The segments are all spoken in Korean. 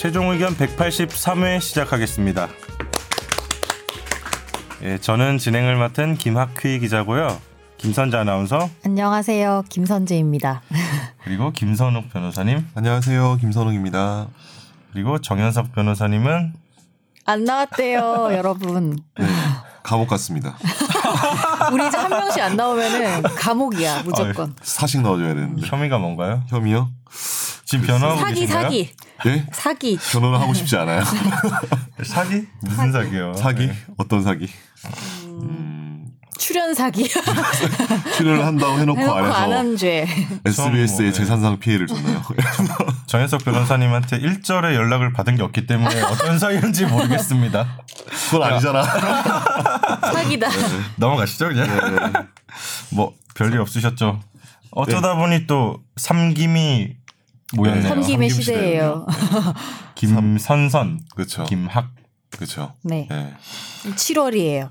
최종 의견 183회 시작하겠습니다. 예, 저는 진행을 맡은 김학휘 기자고요. 김선재 아나운서 안녕하세요. 김선재입니다. 그리고 김선욱 변호사님 안녕하세요. 김선웅입니다. 그리고 정현석 변호사님은 안 나왔대요, 여러분. 네, 감옥 갔습니다. 우리 이제 한 명씩 안 나오면은 감옥이야, 무조건. 사식 넣어줘야 되는데. 혐의가 뭔가요? 혐의요? 지금 변호하고 사기, 계신가요? 사기. 예? 사기. 변호를 하고 싶지 않아요. 사기? 무슨 사기요? 사기? 네. 어떤 사기? 음, 출연 사기. 출연을 한다고 해놓고, 해놓고 안 안에서 한 죄. SBS에 뭐, 네. 재산상 피해를 줬나요? 정현석 변호사님한테 일절의 연락을 받은 게 없기 때문에 어떤 사이인지 모르겠습니다. 그건 아니잖아. 사기다. 넘어가시죠 그냥. 네. 뭐 별일 없으셨죠? 어쩌다 보니 또 삼김이 모였네요. 네, 섬김의 섬김 시대예요. 김선선, 그쵸. 김학. 그쵸. 네. 예. 7월이에요.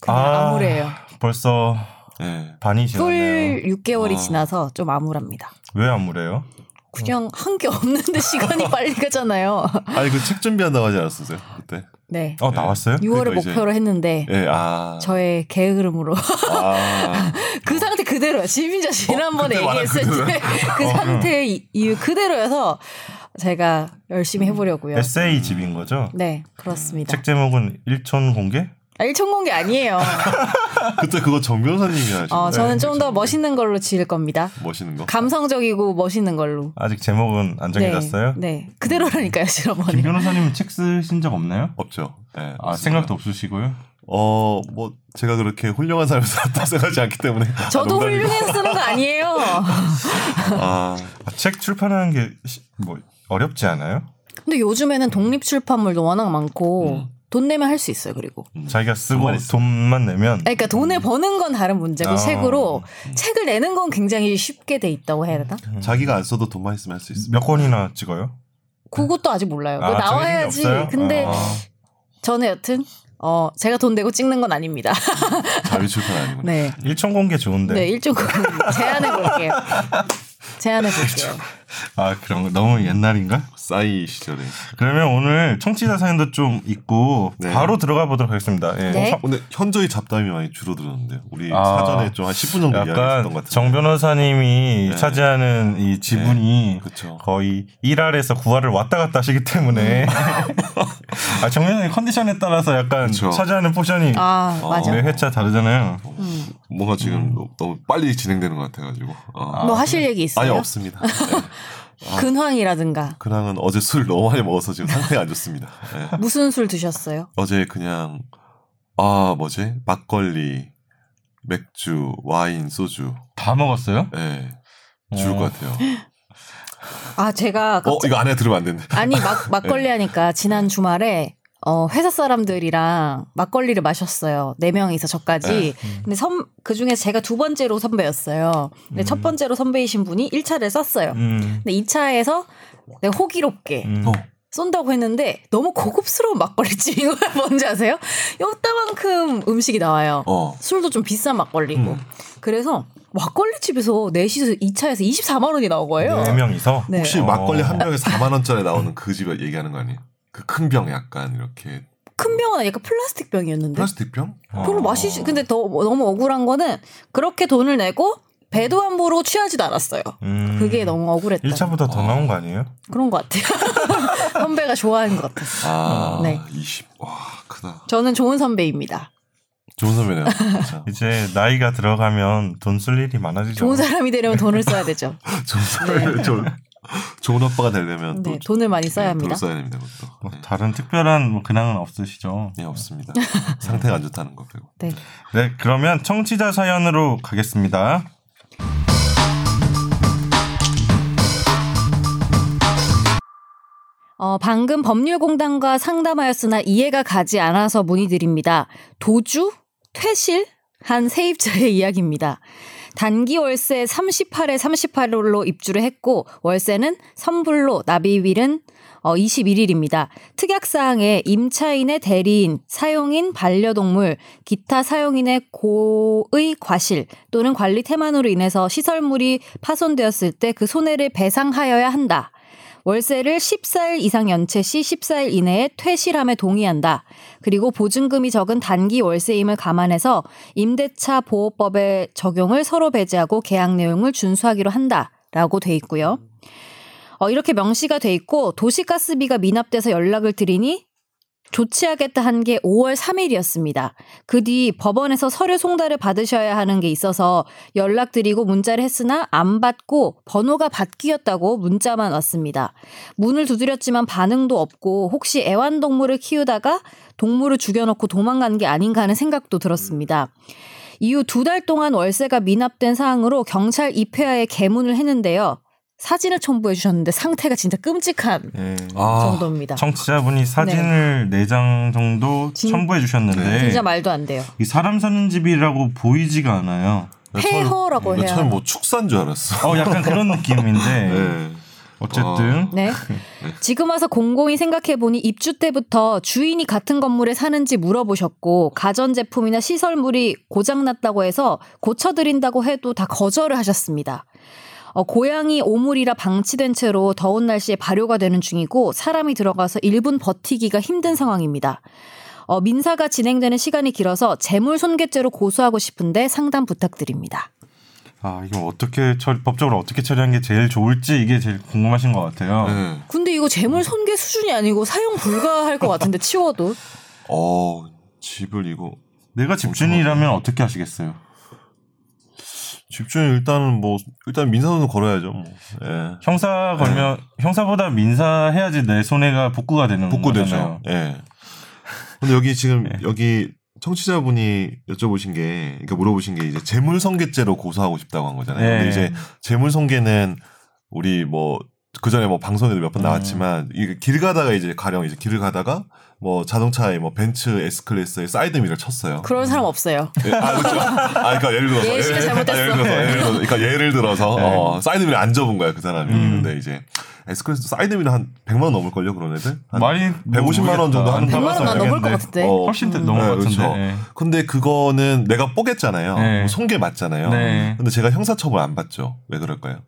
그냥 아. 암울해요. 벌써 예. 반이 풀 지났네요. 6개월이 아. 지나서 좀 암울합니다. 왜 암울해요? 그냥 한 게 없는데 시간이 빨리 가잖아요. 아니, 그 책 준비한다고 하지 않았었어요? 그때? 네. 어 네. 나왔어요? 6월을 그러니까 이제- 목표로 했는데 예, 아. 저의 게으름으로 아. 그 상태 그대로야. 심지어 지난번에 그때 말한 얘기했을? 때 그 상태 이- 이유 그대로여서 제가 열심히 해보려고요. 에세이 집인 거죠? 네, 그렇습니다. 책 제목은 일촌 공개? 아, 일천 공개 아니에요. 그때 그거 정 변호사님이 하신 어? 저는 좀더 멋있는 걸로 지을 겁니다. 멋있는 거? 감성적이고 멋있는 걸로. 아직 제목은 안 정해졌어요? 네, 네. 그대로라니까요, 김 실어머니. 변호사님은 책 쓰신 적 없나요? 없죠. 예. 아. 생각도 없으시고요? 어, 뭐, 제가 그렇게 훌륭한 삶을 살았다 생각하지 않기 때문에. 저도 아. 훌륭해서 쓰는 거 아니에요. 아, 아, 책 출판하는 게 뭐 어렵지 않아요? 근데 요즘에는 독립 출판물도 워낙 많고 음. 돈 내면 할 수 있어요. 그리고. 자기가 쓰고. 돈만 내면 그러니까 돈을 버는 건 다른 문제고 아. 책으로 책을 내는 건 굉장히 쉽게 돼 있다고 해야 되나? 자기가 안 써도 돈만 있으면 할 수 있어. 몇 권이나 찍어요? 그것도 아직 몰라요. 아, 나와야지. 근데 아. 저는 여튼 어 제가 돈 내고 찍는 건 아닙니다. 자유 출판 아니구나. 네. 일촌 공개 좋은데. 네, 일촌 제안해 볼게요. 제안해 볼게요. 아 그런 거 너무 옛날인가? 싸이 시절에. 그러면 오늘 청취자 사연도 좀 있고 네. 바로 들어가 보도록 하겠습니다. 예. 네. 근데 현저히 잡담이 많이 줄어들었는데요. 우리 아. 사전에 좀 한 10분 정도 이야기했던 약간 것 같은데. 정 변호사님이 네. 차지하는 이 지분이 그쵸. 거의 1할에서 9할을 왔다 갔다 하시기 때문에 아, 정 변호사님 컨디션에 따라서 약간 그쵸. 차지하는 포션이 아, 어, 맞아. 매 회차 다르잖아요. 음. 뭔가 지금 너- 너무 빨리 진행되는 것 같아가지고. 어. 뭐 하실 얘기 있어요? 아예 없습니다. 네. 근황이라든가 근황은 어제 술 너무 많이 먹어서 지금 상태가 안 좋습니다. 네. 무슨 술 드셨어요? 어제 그냥 아 뭐지 막걸리, 맥주, 와인, 소주. 다 먹었어요? 예. 죽을 어. 것 같아요. 아, 제가 어 갑자기 이거 안에 들으면 안 되는데. 아니 막 막걸리 하니까 지난 주말에 어 회사 사람들이랑 막걸리를 마셨어요. 네 명이서 저까지. 근데 선 그 중에 제가 두 번째로 선배였어요. 근데 첫 번째로 선배이신 분이 1차를 쐈어요. 음. 근데 2차에서 내가 호기롭게 음. 어. 쏜다고 했는데 너무 고급스러운 막걸리집인 거야. 뭔지 아세요? 요따만큼 음식이 나와요. 어. 술도 좀 비싼 막걸리고. 음. 그래서 막걸리집에서 넷이서 2차에서 24만 원이 나온 거예요. 네 명이서 네. 혹시 어. 막걸리 한 병에 4만 원짜리 나오는 그집 얘기하는 거 아니에요? 그 큰 병 약간 이렇게 큰 병은 약간 플라스틱 병이었는데. 플라스틱 병? 그걸 어. 마시지. 근데 더 너무 억울한 거는 그렇게 돈을 내고 배도 함부로 취하지도 않았어요. 음. 그게 너무 억울했다. 1차보다 더 나온 거 아니에요? 그런 것 같아요. 선배가 좋아하는 것 같았어. 아, 네. 20. 와, 크다. 저는 좋은 선배입니다. 좋은 선배네요. 이제 나이가 들어가면 돈 쓸 일이 많아지죠. 좋은 사람이 되려면 돈을 써야 되죠. 좋은 선배. 좋은, 좋은 아빠가 되려면 또 네, 돈을 많이 써야 네, 합니다. 돈을 써야 됩니다. 그것도. 뭐 네. 다른 특별한 뭐 근황은 없으시죠? 네, 없습니다. 상태가 안 좋다는 거 빼고. 네. 네, 그러면 청취자 사연으로 가겠습니다. 어, 방금 법률공단과 상담하였으나 이해가 가지 않아서 문의드립니다. 도주? 퇴실? 한 세입자의 이야기입니다. 단기 월세 38에 38로 입주를 했고 월세는 선불로 납입일은 어, 21일입니다. 특약사항에 임차인의 대리인, 사용인 반려동물, 기타 사용인의 고의 과실 또는 관리 태만으로 인해서 시설물이 파손되었을 때 그 손해를 배상하여야 한다. 월세를 14일 이상 연체 시 14일 이내에 퇴실함에 동의한다. 그리고 보증금이 적은 단기 월세임을 감안해서 임대차 보호법의 적용을 서로 배제하고 계약 내용을 준수하기로 한다 라고 돼 있고요. 어, 이렇게 명시가 돼 있고 도시가스비가 미납돼서 연락을 드리니 조치하겠다 한 게 5월 3일이었습니다. 그 뒤 법원에서 서류 송달을 받으셔야 하는 게 있어서 연락드리고 문자를 했으나 안 받고 번호가 바뀌었다고 문자만 왔습니다. 문을 두드렸지만 반응도 없고 혹시 애완동물을 키우다가 동물을 죽여놓고 도망간 게 아닌가 하는 생각도 들었습니다. 이후 두 달 동안 월세가 미납된 사항으로 경찰 입회하에 개문을 했는데요. 사진을 첨부해 주셨는데 상태가 진짜 끔찍한 예. 아, 정도입니다. 청취자분이 사진을 네 장 정도 진- 첨부해 주셨는데 네. 진짜 말도 안 돼요. 이 사람 사는 집이라고 보이지가 않아요. 폐허라고 나 해야 처음에 뭐 축사인 줄 알았어. 어 약간 그런 느낌인데 네. 어쨌든 네. 지금 와서 공공이 생각해 보니 입주 때부터 주인이 같은 건물에 사는지 물어보셨고 가전 제품이나 시설물이 고장 났다고 해서 고쳐 드린다고 해도 다 거절을 하셨습니다. 어, 고양이 오물이라 방치된 채로 더운 날씨에 발효가 되는 중이고 사람이 들어가서 1분 버티기가 힘든 상황입니다. 어, 민사가 진행되는 시간이 길어서 재물 손괴죄로 고소하고 싶은데 상담 부탁드립니다. 아 이거 어떻게 처리, 법적으로 어떻게 처리한 게 제일 좋을지 이게 제일 궁금하신 것 같아요. 네. 근데 이거 재물 손괴 수준이 아니고 사용 불가할 것 같은데 치워도 어, 집을 이거 내가 집주인이라면 어떻게 하시겠어요? 집주인 일단은 뭐 일단 민사소는 걸어야죠. 뭐. 예. 형사 걸면 형사보다 민사 해야지 내 손해가 복구가 되는 복구되죠. 거잖아요. 예. 근데 여기 지금 네. 여기 청취자분이 여쭤보신 게 그러니까 물어보신 게 이제 재물손괴죄로 고소하고 싶다고 한 거잖아요. 네. 근데 이제 재물손괴는 우리 뭐 그 전에 뭐 방송에도 몇번 음. 나왔지만 이게 길 가다가 이제 가령 이제 길을 가다가 뭐 자동차에 뭐 벤츠 S 클래스에 사이드미러를 쳤어요. 그런 사람 없어요. 예, 아, 그렇죠. 아, 그러니까 예를 들어서 예시가 예를- 잘못됐어. 아, 예를 들어서 예를 들어서 그러니까 예를 들어서 네. 어, 사이드미러 안 접은 거야 그 사람이. 음. 근데 이제 S 클래스 사이드미러 한 100만 원 넘을 걸요 그런 애들. 한 많이 150만 원 정도 하는 100만 원만 넘을 것 같은데. 어, 훨씬 음. 넘을 네, 것 같은데. 그렇죠. 예. 근데 그거는 내가 뽀겠잖아요. 네. 손괴 맞잖아요. 네. 근데 제가 형사처벌 안 받죠. 왜 그럴까요?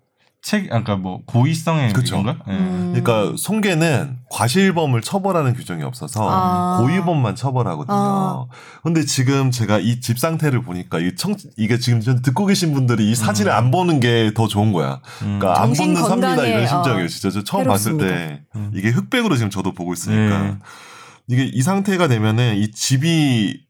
책 아까 뭐 고의성의 그쵸. 건가? 예. 음. 그러니까 손괴는 과실범을 처벌하는 규정이 없어서 아. 고의범만 처벌하거든요. 아. 근데 지금 제가 이 집 상태를 보니까 이 청, 이게 지금 전 듣고 계신 분들이 이 사진을 안 보는 게 더 좋은 거야. 음. 그러니까 안 보는 삽니다 이런 심정이에요. 어, 진짜 저 처음 해롭습니다. 봤을 때 음. 이게 흑백으로 지금 저도 보고 있으니까 네. 이게 이 상태가 되면은 이 집이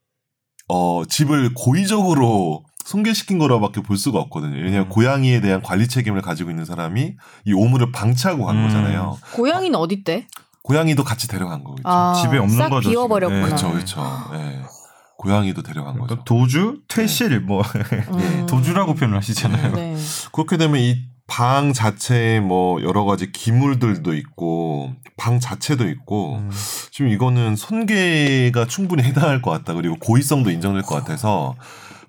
어 집을 고의적으로 손괴시킨 거라밖에 볼 수가 없거든요. 왜냐하면 음. 고양이에 대한 관리 책임을 가지고 있는 사람이 이 오물을 방치하고 간 음. 거잖아요. 고양이는 어디 때? 고양이도 같이 데려간 거겠죠. 아, 집에 없는 싹 거죠, 비워버렸구나. 그렇죠, 그렇죠. 예. 고양이도 데려간 그러니까 거죠. 도주, 퇴실 뭐 음. 도주라고 표현을 하시잖아요. 네. 그렇게 되면 이 방 자체에 뭐 여러 가지 기물들도 있고 방 자체도 있고 음. 지금 이거는 손괴가 충분히 해당할 것 같다. 그리고 고의성도 인정될 것 같아서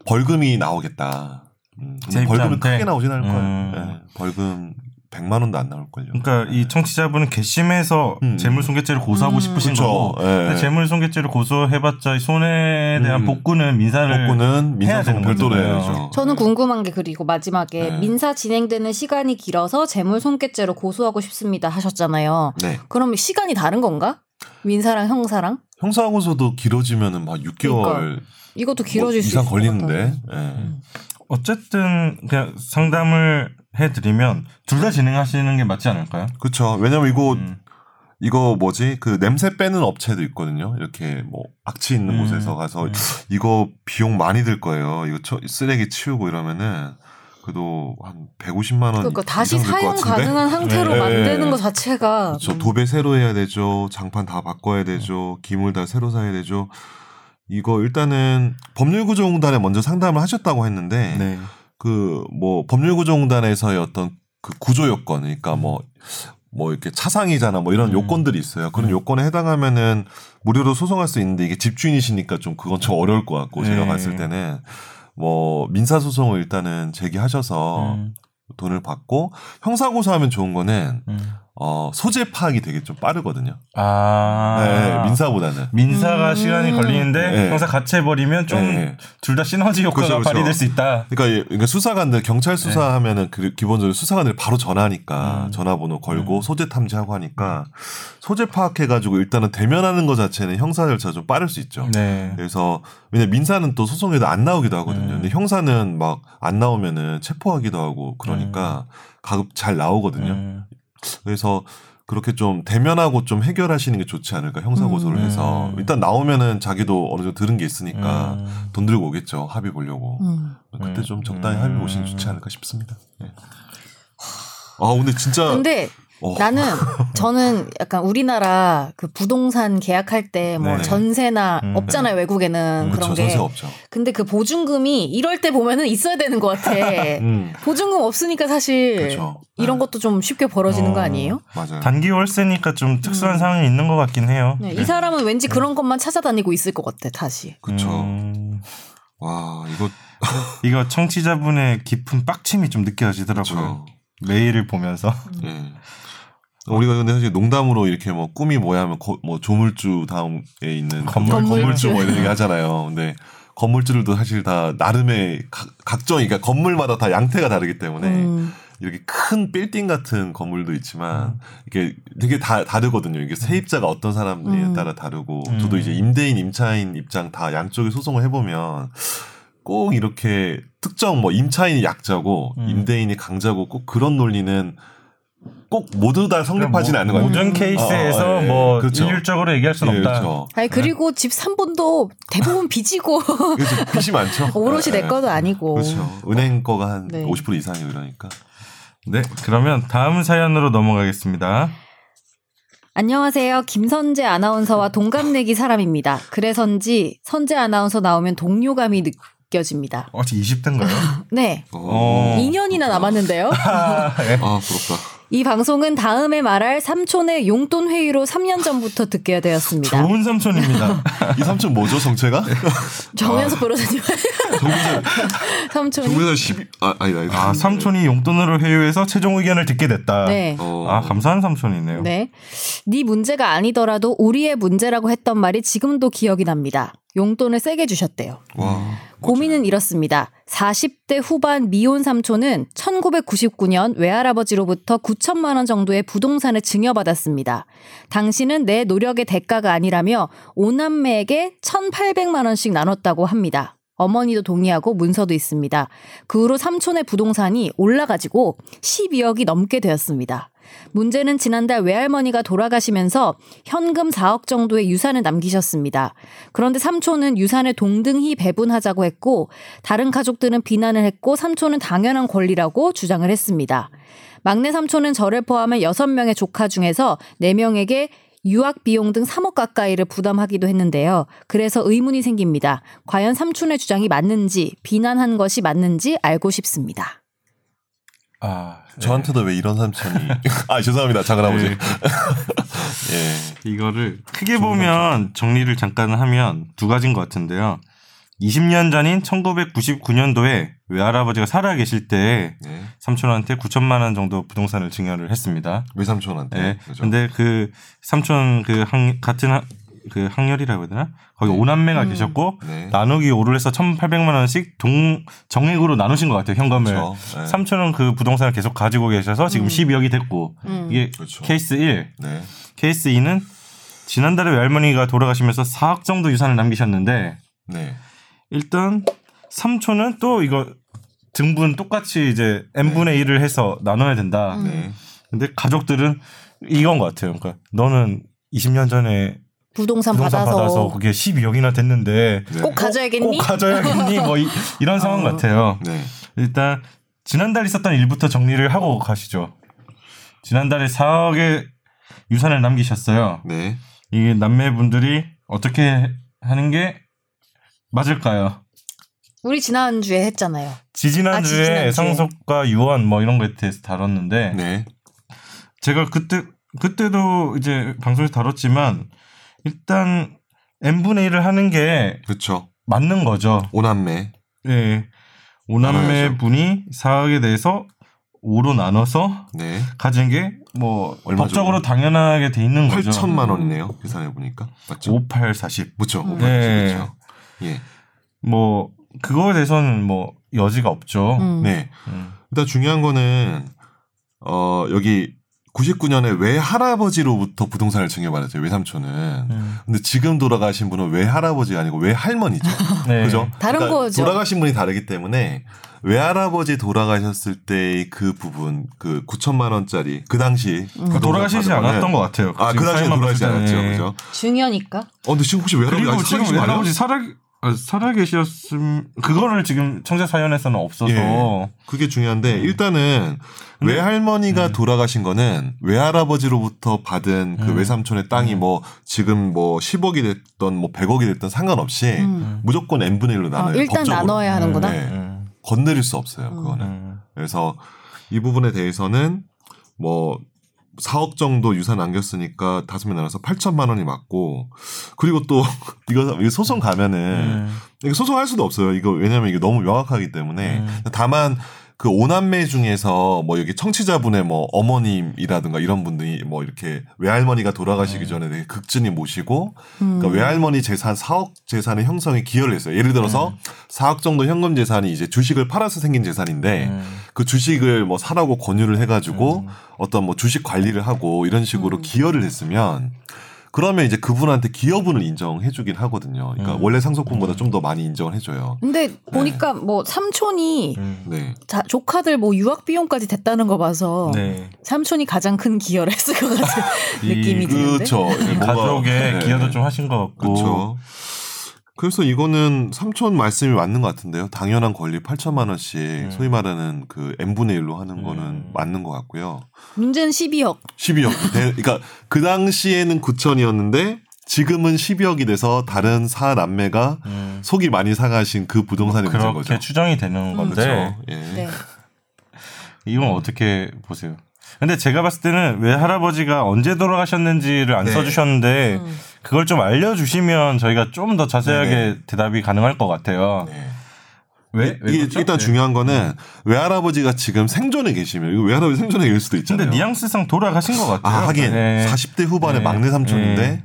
벌금이 나오겠다. 음, 입장한테? 크게 나오진 않을 거예요. 음. 예, 벌금 100만 원도 안 나올 걸요. 그러니까 이 청취자분은 괘씸해서 음. 재물손괴죄를 고소하고 음. 싶으신 그쵸. 거고 예. 재물손괴죄를 고소해봤자 이 손해에 대한 음. 복구는 민사를 복구는 민사소는 되는 별도로. 해야죠. 저는 궁금한 게 그리고 마지막에 네. 민사 진행되는 시간이 길어서 재물 손괴죄로 고소하고 싶습니다 하셨잖아요. 네. 그럼 시간이 다른 건가? 민사랑 형사랑? 형사고소도 길어지면은 막 6개월 이것도 길어질 뭐 수 이상 걸리는데. 예. 어쨌든 그냥 상담을 해드리면 둘 다 진행하시는 게 맞지 않을까요? 그렇죠. 왜냐면 이거 음. 이거 뭐지 그 냄새 빼는 업체도 있거든요. 이렇게 뭐 악취 있는 음. 곳에서 가서 음. 이거 비용 많이 들 거예요. 이거 처- 쓰레기 치우고 이러면은 그래도 한 150만 원 그러니까 다시 이상 사용? 가능한 상태로 네. 만드는 것 자체가 그렇죠. 음. 도배 새로 해야 되죠. 장판 다 바꿔야 되죠. 기물 다 새로 사야 되죠. 이거 일단은 법률구조공단에 먼저 상담을 하셨다고 했는데 네. 그뭐 법률구조공단에서의 어떤 그 구조 요건 그러니까 뭐뭐 이렇게 차상이잖아 뭐 이런 음. 요건들이 있어요. 그런 음. 요건에 해당하면은 무료로 소송할 수 있는데 이게 집주인이시니까 좀 그건 좀 어려울 것 같고 제가 네. 봤을 때는 뭐 민사 소송을 일단은 제기하셔서 음. 돈을 받고 형사 고소하면 좋은 거는 음. 어, 소재 파악이 되게 좀 빠르거든요. 아 네, 민사보다는. 민사가 음. 시간이 걸리는데 네. 형사 같이 해버리면 좀 네. 둘다 시너지 효과가 그렇죠, 그렇죠. 발휘될 수 있다. 그러니까, 이- 그러니까 수사관들 경찰 수사하면은 그 기본적으로 수사관들이 바로 전화하니까 음. 전화번호 걸고 소재 탐지하고 하니까 소재 파악해가지고 일단은 대면하는 것 자체는 형사 절차 좀 빠를 수 있죠. 네. 그래서 왜냐 면 민사는 또 소송에도 안 나오기도 하거든요. 음. 근데 형사는 막 안 나오면은 체포하기도 하고 그러니까 가급 잘 나오거든요. 음. 그래서 그렇게 좀 대면하고 좀 해결하시는 게 좋지 않을까 형사 고소를 음. 해서 일단 나오면은 자기도 어느 정도 들은 게 있으니까 음. 돈 들고 오겠죠 합의 보려고 음. 그때 음. 좀 적당히 음. 합의 보시는 게 좋지 않을까 싶습니다. 예. 아 근데 진짜 근데 어, 나는 저는 약간 우리나라 그 부동산 계약할 때뭐 네. 전세나 음, 없잖아요 외국에는 그쵸, 그런 게. 전세 없죠. 근데 그 보증금이 이럴 때 보면은 있어야 되는 것 같아. 음, 보증금 없으니까 사실 그렇죠. 이런 네. 것도 좀 쉽게 벌어지는 어. 거 아니에요? 맞아요. 단기 월세니까 좀 특수한 상황이 있는 것 같긴 해요. 네, 이 사람은 왠지 그런 것만 찾아다니고 있을 것 같아 다시. 그렇죠. 음. 와 이거 이거 청취자분의 깊은 빡침이 좀 느껴지더라고요. 그렇죠. 메일을 보면서. 예. 우리가 근데 사실 농담으로 이렇게 뭐 꿈이 뭐야 하면 거- 뭐 조물주 다음에 있는 건물- 건물, 건물주. 뭐 이런 얘기 하잖아요. 근데 건물주들도 사실 다 나름의 각, 각종 그러니까 건물마다 다 양태가 다르기 때문에 음. 이렇게 큰 빌딩 같은 건물도 있지만 이게 되게 다 다르거든요. 이게 세입자가 어떤 사람에 음. 따라 다르고 음. 저도 이제 임대인 임차인 입장 다 양쪽에 소송을 해보면 꼭 이렇게 특정 뭐 임차인이 약자고 음. 임대인이 강자고 꼭 그런 논리는 꼭 모두 다 성립하지는 않는 것 같아요. 모든 음. 케이스에서 어, 어, 예. 뭐 그렇죠. 일률적으로 얘기할 수는 예, 없다. 그렇죠. 아니 그리고 집 3분도 대부분 빚이고 그래서 빚이 많죠. 오롯이 내 예, 거도 아니고. 그렇죠. 은행 거가 한 네. 50% 이상이고 이러니까. 네, 그러면 다음 사연으로 넘어가겠습니다. 안녕하세요. 김선재 아나운서와 동갑내기 사람입니다. 그래서인지 선재 아나운서 나오면 동료감이 느껴집니다. 어제 20대인가요? 네. 어. 2년이나 남았는데요. 아 부럽다. 이 방송은 다음에 말할 삼촌의 용돈 회의로 3년 전부터 듣게 되었습니다. 좋은 삼촌입니다. 이 삼촌 뭐죠 정체가? 정현석 변호사님 삼촌이 정부사 12. 아 아니다. 아니다. 아, 삼촌이 용돈으로 회유해서 최종 의견을 듣게 됐다. 네. 어. 아, 감사한 삼촌이네요. 네. 네 문제가 아니더라도 우리의 문제라고 했던 말이 지금도 기억이 납니다. 용돈을 세게 주셨대요. 와. 고민은 이렇습니다. 40대 후반 미혼 삼촌은 1999년 외할아버지로부터 9천만 원 정도의 부동산을 증여받았습니다. 당신은 내 노력의 대가가 아니라며 오남매에게 1,800만 원씩 나눴다고 합니다. 어머니도 동의하고 문서도 있습니다. 그 후로 삼촌의 부동산이 올라가지고 12억이 넘게 되었습니다. 문제는 지난달 외할머니가 돌아가시면서 현금 4억 정도의 유산을 남기셨습니다. 그런데 삼촌은 유산을 동등히 배분하자고 했고 다른 가족들은 비난을 했고 삼촌은 당연한 권리라고 주장을 했습니다. 막내 삼촌은 저를 포함해 6명의 조카 중에서 4명에게 유학 비용 등 3억 가까이를 부담하기도 했는데요. 그래서 의문이 생깁니다. 과연 삼촌의 주장이 맞는지 비난한 것이 맞는지 알고 싶습니다. 아, 네. 저한테도 왜 이런 삼촌이? 아 죄송합니다 작은 아버지. 네. 예. 이거를 크게 보면 정리를 잠깐 하면 두 가지인 것 같은데요. 20년 전인 1999년도에 외할아버지가 살아 계실 때 네. 삼촌한테 9천만 원 정도 부동산을 증여를 했습니다. 외삼촌한테. 네. 그죠? 근데 그 삼촌 그 학, 같은 학, 그 학렬이라고 해야 되나? 거기 네. 오남매가 음. 계셨고 네. 나누기 5를 해서 1,800만 원씩 동 정액으로 나누신 것 같아요. 현금을. 그렇죠. 네. 삼촌은 그 부동산을 계속 가지고 계셔서 지금 음. 12억이 됐고 음. 이게 그렇죠. 케이스 1. 네. 케이스 2는 지난달에 외할머니가 돌아가시면서 4억 정도 유산을 남기셨는데 네. 일단 삼촌은 또 이거 등분 똑같이 이제 n분의 1을 해서 나눠야 된다. 음. 네. 근데 가족들은 이건 것 같아요. 그러니까 너는 20년 전에 부동산, 부동산 받아서, 받아서, 그게 12억이나 됐는데 네. 꼭 가져야겠니? 꼭 가져야겠니? 뭐 이, 런 상황 어. 같아요. 네. 일단 지난달 있었던 일부터 정리를 하고 가시죠. 지난달에 4억의 유산을 남기셨어요. 네. 이게 남매분들이 어떻게 하는 게 맞을까요? 우리 지난주에 했잖아요. 지지난주에 아, 지지난주에. 상속과 유언 뭐 이런 거에 대해서 다뤘는데 네. 제가 그때 그때도 이제 방송에서 다뤘지만 일단 n분의 1을 하는 게 그렇죠. 맞는 거죠. 오남매. 예. 오남매. 분이 4억에 대해서 5로 나눠서 네. 가진 게 뭐? 법적으로 당연하게 돼 있는 거죠. 8천만 원이네요. 계산해 보니까 맞죠? 58, 40. 그렇죠. 네. 그렇죠. 예. 뭐 그거에 대해서는 뭐 여지가 없죠. 음. 네. 음. 일단 중요한 거는 어 여기 99년에 외할아버지로부터 부동산을 증여받았죠. 외삼촌은. 음. 근데 지금 돌아가신 분은 외할아버지가 아니고 외할머니죠. 네. 그죠? 다른 거죠. 돌아가신 분이 다르기 때문에 외할아버지 돌아가셨을 때의 그 부분, 그 9천만 원짜리 그 당시 그 돌아가시지 않았던 것 같아요. 아, 그 당시에 돌아가시지 않았죠. 때는. 그죠? 중요니까. 어, 근데 지금 혹시 외할아버지 그리고 지금? 외할아버지 살아 아, 살아 계셨음 그거를 지금 청자 사연에서는 없어서 예. 그게 중요한데 음. 일단은 외할머니가 돌아가신 거는 외할아버지로부터 받은 그 음. 외삼촌의 땅이 뭐 지금 뭐 10억이 됐던 뭐 100억이 됐던 상관없이 음. 무조건 n 분의 1로 어, 나눠요. 일단 법적으로. 나눠야 하는구나. 네. 음. 건드릴 수 없어요. 음. 그거는. 음. 그래서 이 부분에 대해서는 뭐 4억 정도 유산 남겼으니까 다섯 명 나눠서 8천만 원이 맞고 그리고 또 이거 소송 가면은 음. 이거 소송할 수도 없어요. 이거 왜냐면 이게 너무 명확하기 때문에 음. 다만 그 오남매 중에서 뭐 여기 청취자분의 뭐 어머님이라든가 이런 분들이 뭐 이렇게 외할머니가 돌아가시기 음. 전에 되게 극진히 모시고 음. 그러니까 외할머니 재산 4억 재산의 형성에 기여를 했어요. 예를 들어서 음. 4억 정도 현금 재산이 이제 주식을 팔아서 생긴 재산인데 음. 그 주식을 뭐 사라고 권유를 해가지고 음. 어떤 뭐 주식 관리를 하고 이런 식으로 음. 기여를 했으면 그러면 이제 그분한테 기여분을 인정해주긴 하거든요. 그러니까 음. 원래 상속분보다 음. 좀더 많이 인정을 해줘요. 근데 보니까 뭐 삼촌이 음. 네. 자, 조카들 뭐 유학 비용까지 됐다는 거 봐서 네. 삼촌이 가장 큰 기여를 했을 것 같은 이- 느낌이 드는데. 그렇죠. 이 가족에 네. 기여도 좀 하신 것 같고. 그렇죠. 그래서 이거는 삼촌 말씀이 맞는 것 같은데요. 당연한 권리 8천만 원씩 음. 소위 말하는 그 n분의 1로 하는 거는 음. 맞는 것 같고요. 문제는 12억. 12억. 그러니까 그 당시에는 9천이었는데 지금은 12억이 돼서 다른 사남매가 음. 속이 많이 상하신 그 부동산이 문제인 그렇게 거죠. 추정이 되는 건데 그렇죠. 예. 네. 이건 어떻게 보세요? 근데 제가 봤을 때는 왜 할아버지가 언제 돌아가셨는지를 안 네. 써주셨는데 음. 그걸 좀 알려주시면 저희가 좀 더 자세하게 네네. 대답이 가능할 것 같아요. 네. 왜? 왜 이게 그렇죠? 일단 네. 중요한 거는 외할아버지가 지금 생존에 계시면 이거 외할아버지 생존에 계실 수도 있잖아요. 근데 뉘앙스상 돌아가신 것 같아요. 아, 하긴 네. 40대 후반의 네. 막내 삼촌인데 네.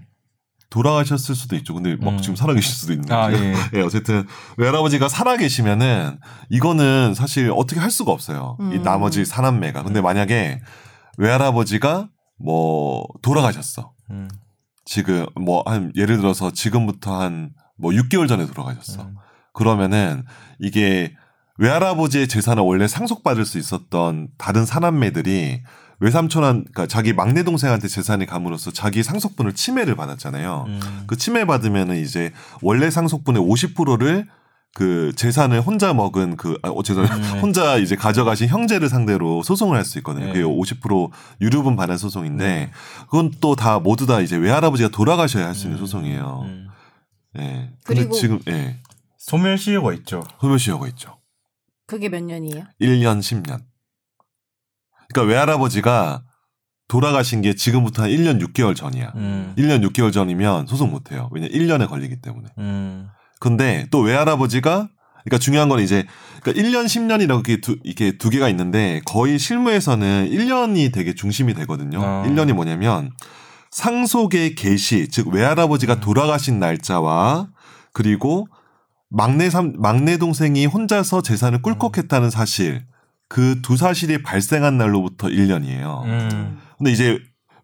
돌아가셨을 수도 있죠. 근데 막 음. 지금 살아계실 수도 있는 아, 거죠. 예. 예, 어쨌든 외할아버지가 살아계시면은 이거는 사실 어떻게 할 수가 없어요. 이 음. 나머지 사남매가. 근데 만약에 외할아버지가 뭐 돌아가셨어. 음. 지금 뭐 한 예를 들어서 지금부터 한 뭐 6개월 전에 돌아가셨어. 음. 그러면은 이게 외할아버지의 재산을 원래 상속받을 수 있었던 다른 사남매들이 외삼촌한 그러니까 자기 막내 동생한테 재산이 감으로써 자기 상속분을 침해를 받았잖아요. 음. 그 침해 받으면은 이제 원래 상속분의 50%를 그 재산을 혼자 먹은 그 아, 어. 음, 네. 혼자 이제 가져가신 형제를 상대로 소송을 할 수 있거든요. 네. 그게 50% 유류분 반환 소송인데 네. 그건 또 다 모두 다 이제 외할아버지가 돌아가셔야 할 수 있는 음. 소송이에요. 음. 예. 근데 그리고- 지금 예. 소멸시효가 있죠. 소멸시효가 있죠. 그게 몇 년이에요? 1년 10년. 그러니까 외할아버지가 돌아가신 게 지금부터 한 1년 6개월 전이야. 음. 1년 6개월 전이면 소송 못 해요. 왜냐 1년에 걸리기 때문에. 음. 근데 또 외할아버지가 그러니까 중요한 건 이제 그러니까 1년 10년이라고 이렇게 두, 이게 두 개가 있는데 거의 실무에서는 1년이 되게 중심이 되거든요. 어. 1년이 뭐냐면 상속의 개시 즉 외할아버지가 음. 돌아가신 날짜와 그리고 막내 삼 막내 동생이 혼자서 재산을 꿀꺽했다는 사실 그 두 사실이 발생한 날로부터 1년이에요. 음. 근데 이제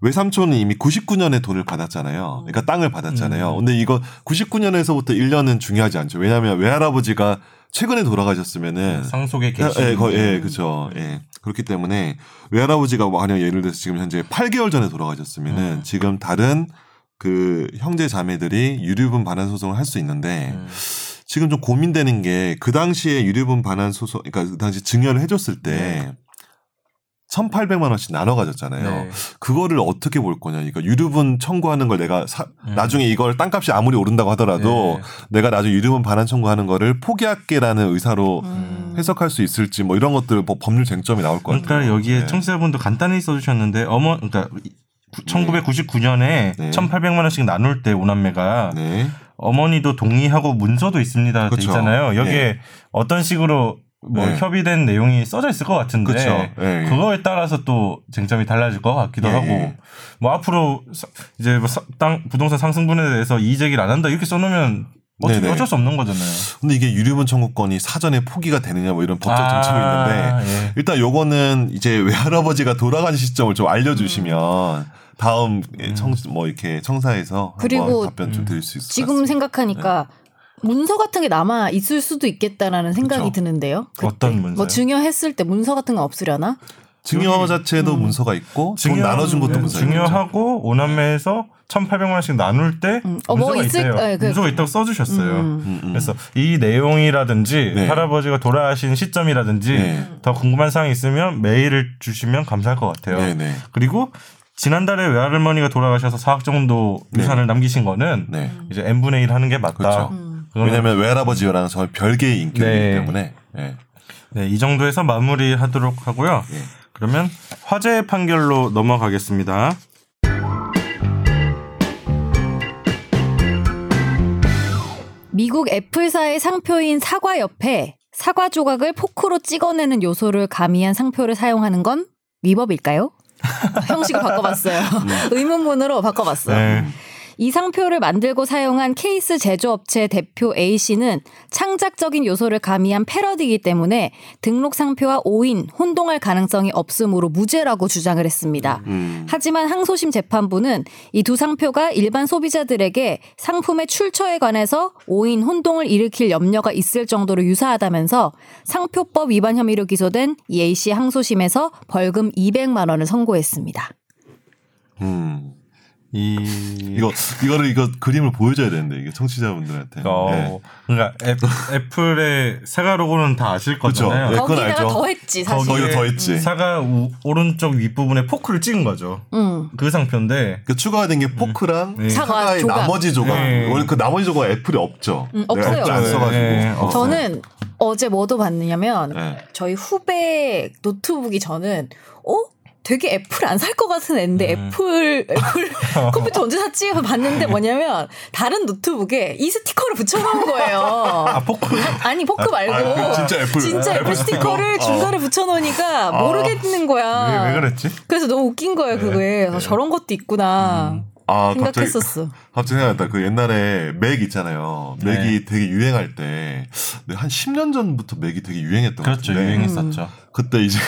외삼촌은 이미 99년에 돈을 받았잖아요. 그러니까 땅을 받았잖아요. 음. 근데 이거 99년에서부터 1년은 중요하지 않죠. 왜냐하면 외할아버지가 최근에 돌아가셨으면은 상속의 예, 개시. 예, 거, 예, 그죠. 예. 그렇기 때문에 외할아버지가 만약 예를 들어서 지금 현재 8개월 전에 돌아가셨으면은 음. 지금 다른 그 형제 자매들이 유류분 반환 소송을 할 수 있는데 음. 지금 좀 고민되는 게 그 당시에 유류분 반환 소송, 그러니까 그 당시 증여를 해줬을 때 네. 1,800만 원씩 나눠 가졌잖아요. 네. 그거를 어떻게 볼 거냐. 그러니까 유류분 청구하는 걸 내가 사- 음. 나중에 이걸 땅값이 아무리 오른다고 하더라도 네. 내가 나중에 유류분 반환 청구하는 거를 포기할게라는 의사로 음. 해석할 수 있을지 뭐 이런 것들 뭐 법률 쟁점이 나올 것 같아요. 그러니까 여기에 네. 청취자분도 간단히 써주셨는데 어머 그러니까 1999년에 네. 1,800만 원씩 나눌 때 오남매가 네. 어머니도 동의하고 문서도 있습니다. 돼 그렇죠. 있잖아요. 여기에 네. 어떤 식으로 뭐 네. 협의된 내용이 써져 있을 것 같은데 그쵸. 예, 예. 그거에 따라서 또 쟁점이 달라질 것 같기도 예, 하고 예. 뭐 앞으로 사- 이제 뭐 사- 땅 부동산 상승분에 대해서 이의 제기를 안 한다 이렇게 써놓으면 어쩔, 네네. 어쩔 수 없는 거잖아요. 근데 이게 유류분 청구권이 사전에 포기가 되느냐 뭐 이런 법적 쟁점이 아, 있는데 예. 일단 요거는 이제 외할아버지가 돌아간 시점을 좀 알려주시면 다음 음. 청뭐 이렇게 청사에서 그리고 답변 좀 드릴 수 있을 것 지금 같습니다. 생각하니까 문서 같은 게 남아 있을 수도 있겠다라는 생각이 그쵸. 드는데요. 그때. 어떤 문서요? 뭐 증여했을 때 문서 같은 건 없으려나? 증여 자체도 문서가 있고 돈 나눠준 것도 네, 문서가 있죠. 증여하고 오남매에서 1,800만 원씩 나눌 때 음. 어, 뭐 문서가 있을- 있대요. 네, 그- 문서가 있다고 써주셨어요. 음. 음, 음. 그래서 이 내용이라든지 네. 할아버지가 돌아가신 시점이라든지 네. 더 궁금한 사항이 있으면 메일을 주시면 감사할 것 같아요. 네네. 그리고 지난달에 외할머니가 돌아가셔서 4억 정도 유산을 남기신 거는 네. 이제 n 분의 1 하는 게 맞다. 그렇죠. 왜냐하면 외할아버지랑 저는 별개의 인격이기 네. 때문에 네. 네, 이 정도에서 마무리하도록 하고요. 예. 그러면 화재 판결로 넘어가겠습니다. 미국 애플사의 상표인 사과 옆에 사과 조각을 포크로 찍어내는 요소를 가미한 상표를 사용하는 건 위법일까요? 형식을 바꿔봤어요. 의문문으로 바꿔봤어요. 네. 이 상표를 만들고 사용한 케이스 제조업체 대표 A씨는 창작적인 요소를 가미한 패러디이기 때문에 등록 상표와 오인, 혼동할 가능성이 없으므로 무죄라고 주장을 했습니다. 음. 하지만 항소심 재판부는 이 두 상표가 일반 소비자들에게 상품의 출처에 관해서 오인 혼동을 일으킬 염려가 있을 정도로 유사하다면서 상표법 위반 혐의로 기소된 이 A씨 항소심에서 벌금 200만 원을 선고했습니다. 음. 이 이거 이거를 이거 그림을 보여줘야 되는데 이게 청취자분들한테. 어, 네. 그러니까 애, 애플의 사과 로고는 다 아실 그쵸. 거잖아요. 네, 그건 거기다가 알죠. 더했지 사실. 거기다 더 했지. 사과 우- 오른쪽 윗부분에 포크를 찍은 거죠. 응. 그 상표인데 그 추가가 된 게 포크랑 네. 사과 사과의 조각. 나머지 조각. 네. 원래 그 나머지 조각 애플이 없죠. 음, 없어요. 애플 안 써가지고. 네, 어. 저는 어제 뭐도 봤느냐면 네. 저희 후배 노트북이 저는 어? 되게 애플 안 살 것 같은 애인데 음. 애플 애플 컴퓨터 언제 샀지? 해서 봤는데 뭐냐면 다른 노트북에 이 스티커를 붙여놓은 거예요. 아 포크 아 니 포크 말고 아, 그 진짜 애플. 진짜 애플 애플 스티커를 스티커? 중간에 붙여놓으니까 모르겠는 거야. 왜, 왜 그랬지? 그래서 너무 웃긴 거예요 그거에. 그래서 저런 것도 있구나 아, 갑자기 생각했었어. 갑자기 생각났다. 그 옛날에 맥 있잖아요. 네. 맥이 되게 유행할 때, 네, 한 10년 전부터 맥이 되게 유행했던 것 그렇죠. 같은데. 유행했었죠. 그때 이제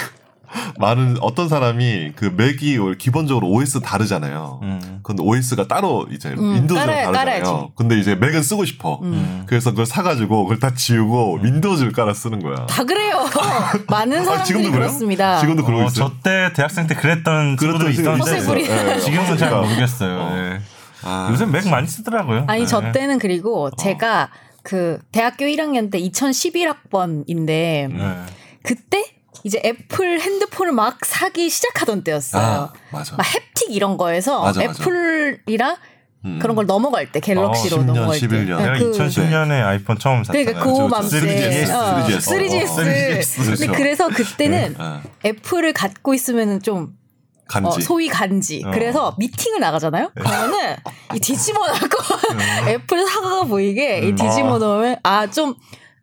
많은 어떤 사람이 그 맥이 기본적으로 OS 다르잖아요. 음. 근데 OS가 따로 이제 음, 윈도우즈랑 깔아야- 다르잖아요. 깔아야지. 근데 이제 맥은 쓰고 싶어. 음. 그래서 그걸 사가지고 그걸 다 지우고 윈도우즈를 깔아 쓰는 거야. 다 그래요. 많은 아, 사람들이 지금도 그래요? 그렇습니다. 지금도 그러고 어, 있어요. 저 때 대학생 때 그랬던 그랬던 있었는데. 예. 지금은 잘 그러니까. 모르겠어요. 어. 예. 아, 요새 맥 많이 쓰더라고요. 아니 네. 저 때는 그리고 제가 그 대학교 1학년 때 2011학번인데 네. 그때 이제 애플 핸드폰을 막 사기 시작하던 때였어요. 아, 맞아. 막 햅틱 이런 거에서 맞아, 맞아. 애플이라 음. 그런 걸 넘어갈 때 갤럭시로 어, 10년, 넘어갈 때. 11년. 내가 네, 그- 2010년에 아이폰 처음 샀잖아요. 그러니까 그. 맘때 3GS, 어, 3GS. 3GS. 어, 3GS. 근데 그렇죠. 그래서 그때는 아, 애플을 갖고 있으면은 좀 간지. 어, 소위 간지. 어. 그래서 미팅을 나가잖아요. 그러면은 이 뒤집어 놓고 애플 사과가 보이게 이 뒤집어 놓으면 아좀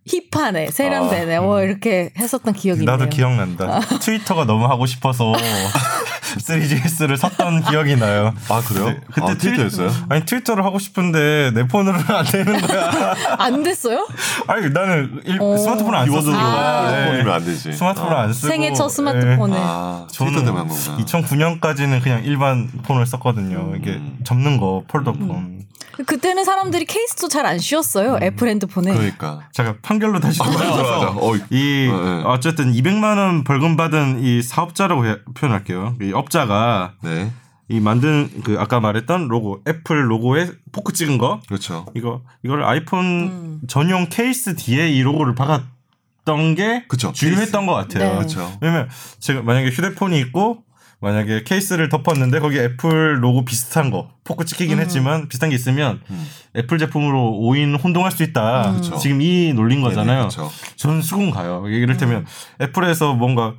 힙하네, 세련되네, 뭐 이렇게 했었던 기억이 있네요. 나도 기억난다. 트위터가 너무 하고 싶어서 3GS를 샀던 기억이 나요. 아, 그래요? 네, 그때 아, 트위터였어요? 아니 트위터를 하고 싶은데 내 폰으로는 안 되는 거야. 안 됐어요? 아니 나는 일- 어. 스마트폰을 안 기본적으로 썼으니까 네. 핸드폰이면 안 되지. 스마트폰을 어. 안 쓰고 생애 첫 네. 스마트폰을. 아, 트위터 때문에 한 거구나. 2009년까지는 그냥 일반 폰을 썼거든요. 음. 이게 접는 거 폴더폰. 그때는 사람들이 케이스도 잘 안 씌웠어요. 애플 핸드폰에. 그러니까. 제가 판결로 다시 맞아. 돌아와서 어, 이 어, 네. 어쨌든 200만 원 벌금 받은 이 사업자라고 해- 표현할게요. 이 업자가 네. 이 만든 그 아까 말했던 로고 애플 로고에 포크 찍은 거 그렇죠. 이거 이걸 아이폰 음. 전용 케이스 뒤에 이 로고를 박았던 게 그쵸, 주효했던 것 같아요. 네. 그렇죠. 왜냐면 제가 만약에 휴대폰이 있고 만약에 케이스를 덮었는데 거기 애플 로고 비슷한 거 포크 찍히긴 했지만 비슷한 게 있으면 음. 애플 제품으로 오인 혼동할 수 있다. 음. 지금 이 논리인 거잖아요. 그렇죠. 저는 수긍 가요. 이를테면 애플에서 뭔가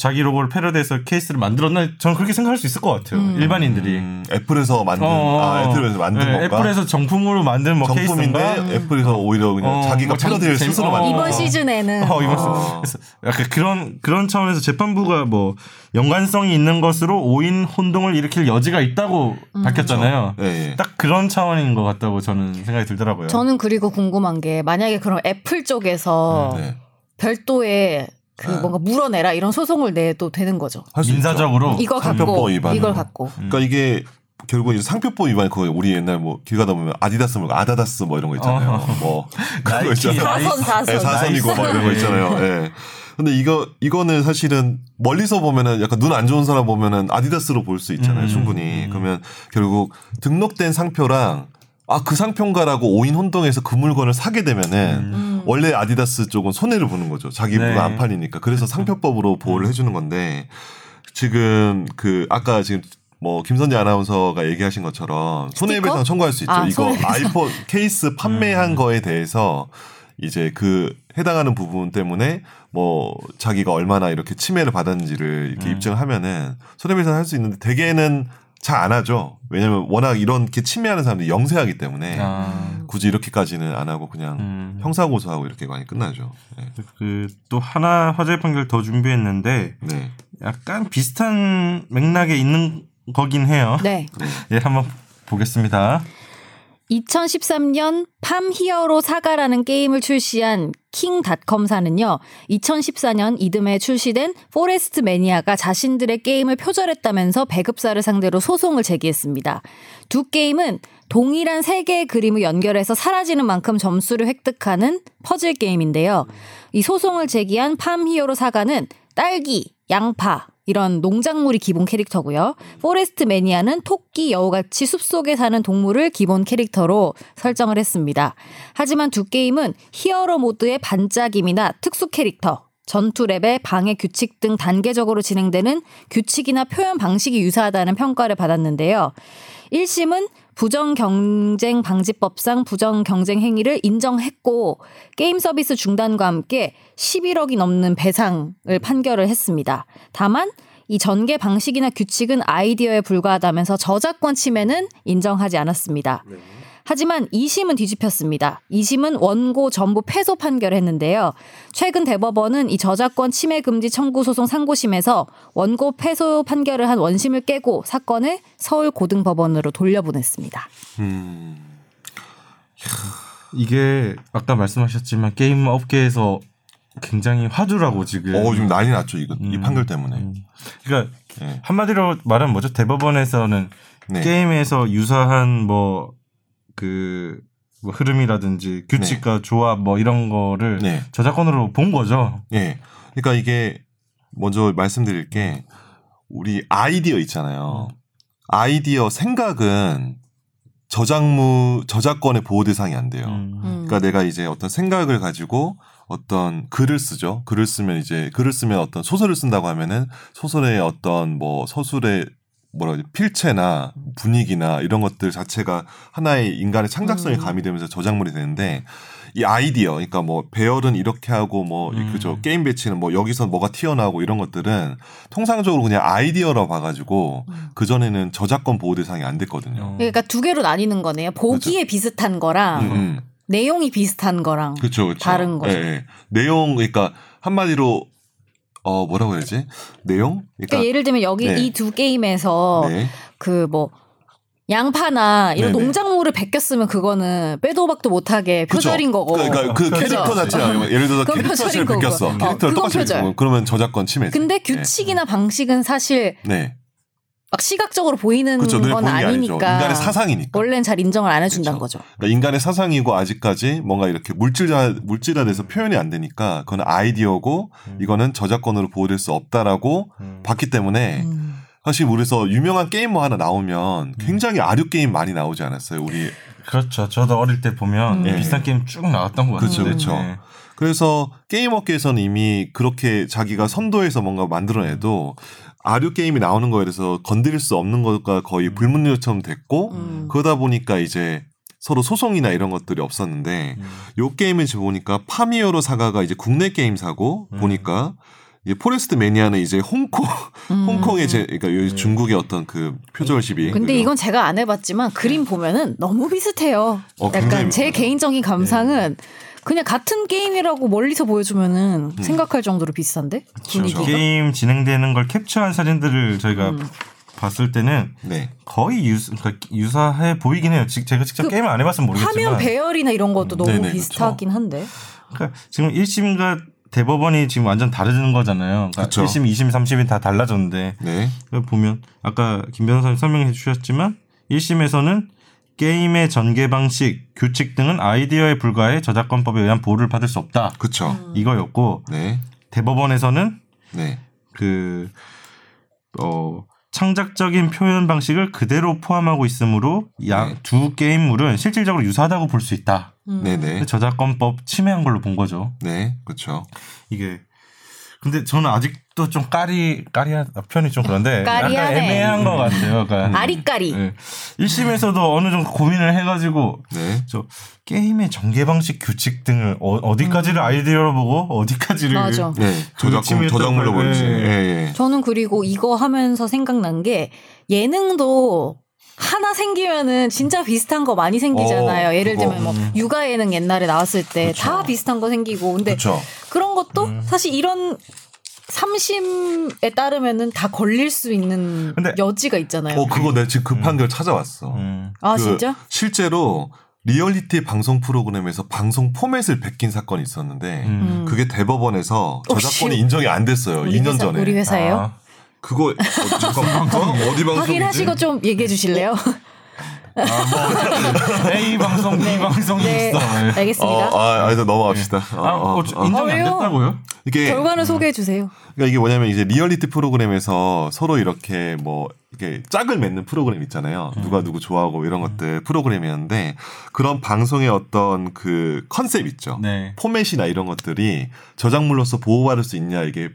자기 로고를 패러디해서 케이스를 만들었나 저는 그렇게 생각할 수 있을 것 같아요. 음. 일반인들이. 음, 애플에서 만든 어, 아 애플에서 만든 네, 건가? 애플에서 정품으로 만든 뭐 정품인데 케이스인가? 애플에서 오히려 그냥 어, 자기가 뭐 장- 패러디를 재미- 스스로 어. 만든 이번 거. 시즌에는 어, 이번 어. 그래서 약간 그런 그런 차원에서 재판부가 뭐 연관성이 있는 것으로 오인 혼동을 일으킬 여지가 있다고 음. 밝혔잖아요. 예, 예. 딱 그런 차원인 것 같다고 저는 생각이 들더라고요. 저는 그리고 궁금한 게 만약에 그럼 애플 쪽에서 네. 별도의 그 네. 뭔가 물어내라 이런 소송을 내도 되는 거죠. 민사적으로 이걸 상표법 갖고 위반으로. 이걸 갖고 음. 그러니까 이게 결국 이제 상표법 위반 그거 우리 옛날 뭐 길 가다 보면 아디다스 뭐 아다다스 뭐 이런 거 있잖아요. 어. 뭐 그런 거 나이키, 있잖아요. 사선 사선 네, 사선이고 막 이런 거. 있잖아요. 예. 근데 이거 이거는 사실은 멀리서 보면은 약간 눈 안 좋은 사람 보면은 아디다스로 볼 수 있잖아요. 음, 충분히. 음. 그러면 결국 등록된 상표랑 아 그 상표인가라고 오인 혼동해서 그 물건을 사게 되면은 음. 원래 아디다스 쪽은 손해를 보는 거죠. 자기 네. 물건 안 팔리니까. 그래서 상표법으로 보호를 해주는 건데 지금 그 아까 지금 뭐 김선재 아나운서가 얘기하신 것처럼 손해배상? 청구할 수 있죠. 아, 이거 손해배상. 아이폰 케이스 판매한 음. 거에 대해서 이제 그 해당하는 부분 때문에 뭐 자기가 얼마나 이렇게 침해를 받았는지를 이렇게 음. 입증하면은 손해배상 할 수 있는데 대개는 잘 안 하죠. 왜냐면 워낙 이렇게 침해하는 사람들이 영세하기 때문에 아, 굳이 이렇게까지는 안 하고 그냥 음. 형사 고소하고 이렇게 많이 끝나죠. 네. 그또 하나 화재 판결 더 준비했는데 네. 약간 비슷한 맥락에 있는 거긴 해요. 네. 예, 한번 보겠습니다. 2013년 팜 히어로 사가라는 게임을 출시한 킹닷컴사는요, 2014년 이듬해 출시된 포레스트 매니아가 자신들의 게임을 표절했다면서 배급사를 상대로 소송을 제기했습니다. 두 게임은 동일한 세 개의 그림을 연결해서 사라지는 만큼 점수를 획득하는 퍼즐 게임인데요. 이 소송을 제기한 팜 히어로 사가는 딸기, 양파, 이런 농작물이 기본 캐릭터고요. 포레스트 매니아는 토끼, 여우같이 숲속에 사는 동물을 기본 캐릭터로 설정을 했습니다. 하지만 두 게임은 히어로 모드의 반짝임이나 특수 캐릭터, 전투 레벨의 방해 규칙 등 단계적으로 진행되는 규칙이나 표현 방식이 유사하다는 평가를 받았는데요. 1심은 부정 경쟁 방지법상 부정 경쟁 행위를 인정했고 게임 서비스 중단과 함께 11억이 넘는 배상을 판결을 했습니다. 다만 이 전개 방식이나 규칙은 아이디어에 불과하다면서 저작권 침해는 인정하지 않았습니다. 하지만 2심은 뒤집혔습니다. 2심은 원고 전부 패소 판결을 했는데요. 최근 대법원은 이 저작권 침해 금지 청구 소송 상고심에서 원고 패소 판결을 한 원심을 깨고 사건을 서울 고등법원으로 돌려보냈습니다. 음. 이게 아까 말씀하셨지만 게임 업계에서 굉장히 화두라고 지금. 어, 지금 난리 났죠, 이거. 이 음. 판결 때문에. 음. 그러니까 네. 한마디로 말하면 뭐죠? 대법원에서는 네. 게임에서 유사한 뭐 그 뭐 흐름이라든지 규칙과 조합 뭐 이런 거를 네. 저작권으로 본 거죠. 예. 그러니까 이게 먼저 말씀드릴 게 우리 아이디어 있잖아요. 아이디어 생각은 저작무 저작권의 보호 대상이 안 돼요. 음. 음. 그러니까 내가 이제 어떤 생각을 가지고 어떤 글을 쓰죠. 글을 쓰면 이제 글을 쓰면 어떤 소설을 쓴다고 하면은 소설의 어떤 뭐 서술의 뭐라 그러지 필체나 분위기나 이런 것들 자체가 하나의 인간의 창작성이 음. 가미되면서 저작물이 되는데 이 아이디어 그러니까 뭐 배열은 이렇게 하고 뭐 음. 그죠 게임 배치는 뭐 여기서 뭐가 튀어나오고 이런 것들은 통상적으로 그냥 아이디어로 봐가지고 음. 그 전에는 저작권 보호 대상이 안 됐거든요. 그러니까 두 개로 나뉘는 거네요. 보기에 비슷한 거랑 음, 음. 내용이 비슷한 거랑 그렇죠, 그렇죠. 다른 거죠. 예, 예. 내용 그러니까 한마디로 어 뭐라고 해야지? 내용? 그러니까 예를 들면 여기 네. 이두 게임에서 네. 그뭐 양파나 이런 네네. 농작물을 베꼈으면 그거는 빼도 박도 못하게? 표절인 거고. 그러니까 그 그죠. 캐릭터 자체가 예를 들어서 그건 캐릭터 자체를 표절인 거고. 베꼈어. 어, 캐릭터를 그건 똑같이 표절. 그러면 저작권 침해죠. 근데 규칙이나 방식은 사실 네. 막 시각적으로 보이는 그렇죠. 건 보이는 게 아니죠. 아니니까 인간의 사상이니까. 원래는 잘 인정을 안 해준다는 그렇죠. 거죠. 그러니까 인간의 사상이고 아직까지 뭔가 이렇게 물질화 물질화돼서 표현이 안 되니까 그건 아이디어고 음. 이거는 저작권으로 보호될 수 없다라고 음. 봤기 때문에 음. 사실 우리서 유명한 게임 뭐 하나 나오면 굉장히 아류 게임 많이 나오지 않았어요. 우리 그렇죠. 저도 어릴 때 보면 음. 비슷한 게임 쭉 나왔던 것 그렇죠, 같아요. 그렇죠. 네. 그래서 게임 업계에서는 이미 그렇게 자기가 선도해서 뭔가 만들어내도 아류 게임이 나오는 거에 대해서 건드릴 수 없는 것과 거의 불문율처럼 됐고 음. 그러다 보니까 이제 서로 소송이나 이런 것들이 없었는데 음. 요 게임을 지금 보니까 팜 히어로 사가가 이제 국내 게임 사고 음. 보니까 이 포레스트 매니아는 이제 홍콩 홍콩의 제 그러니까 여기 중국의 어떤 그 표절 시비. 음. 근데 이건 제가 안 해봤지만 그림 보면은 너무 비슷해요. 어, 약간 제. 개인적인 감상은 그냥 같은 게임이라고 멀리서 보여주면은 음. 생각할 정도로 비슷한데 분위기가. 게임 진행되는 걸 캡처한 사진들을 저희가 음. 봤을 때는 네. 거의 유사, 그러니까 유사해 보이긴 해요. 지- 제가 직접 그 게임을 안 해봤으면 모르겠지만 화면 배열이나 이런 것도 너무 네네, 비슷하긴 한데. 그러니까 지금 1심과 대법원이 지금 완전 다르는 거잖아요. 그러니까 그쵸. 1심, 2심, 3심이 다 달라졌는데 네. 보면 아까 김 변호사님 설명해 주셨지만 1심에서는 게임의 전개 방식, 규칙 등은 아이디어에 불과해 저작권법에 의한 보호를 받을 수 없다. 그렇죠. 음. 이거였고 네. 대법원에서는 네. 그, 어, 창작적인 표현 방식을 그대로 포함하고 있으므로 네. 양두 게임물은 실질적으로 유사하다고 볼 수 있다. 음. 네, 네. 저작권법 침해한 걸로 본 거죠. 네. 그렇죠. 이게 근데 저는 아직 도 좀 까리 까리한 표현이 좀 그런데 약간 까리하네. 애매한 것 같아요. 그러니까 아리까리. 예. 1심에서도 어느 정도 고민을 해가지고 네. 저 게임의 전개 방식 규칙 등을 어, 디까지를 아이디어로 보고 어디까지를 음. 맞아. 네. 저작권 저작물로 예. 보이지. 예, 예. 저는 그리고 이거 하면서 생각난 게 예능도 하나 생기면은 진짜 비슷한 거 많이 생기잖아요. 어, 예를. 들면 뭐 육아 예능 옛날에 나왔을 때 다 비슷한 거 생기고 근데 그렇죠. 그런 것도 음. 사실 이런 삼심에 따르면은 다 걸릴 수 있는 근데- 여지가 있잖아요. 어, 그거 내가 지금 그 판결 찾아왔어. 음. 아그 진짜? 실제로 리얼리티 방송 프로그램에서 방송 포맷을 베낀 사건이 있었는데 음. 그게 대법원에서 저작권이 씨. 인정이 안 됐어요. 우리 2년 회사, 전에. 우리 회사예요? 아, 그거 어, 잠깐 어? 어디 방송이지? 확인하시고 좀 얘기해 주실래요? 아, 뭐 A 방송, B 방송이 네, 있어. 예. 알겠습니다. 어, 아, 아, 일단 넘어갑시다. 어, 아, 어, 어, 어. 인정이 아, 안 왜요? 됐다고요? 이게 결과는 소개해 주세요. 그러니까 이게 뭐냐면 이제 리얼리티 프로그램에서 서로 이렇게 뭐 이렇게 짝을 맺는 프로그램 있잖아요. 누가 누구 좋아하고 이런 것들 프로그램이었는데 그런 방송의 어떤 그 컨셉 있죠. 네. 포맷이나 이런 것들이 저작물로서 보호받을 수 있냐 이게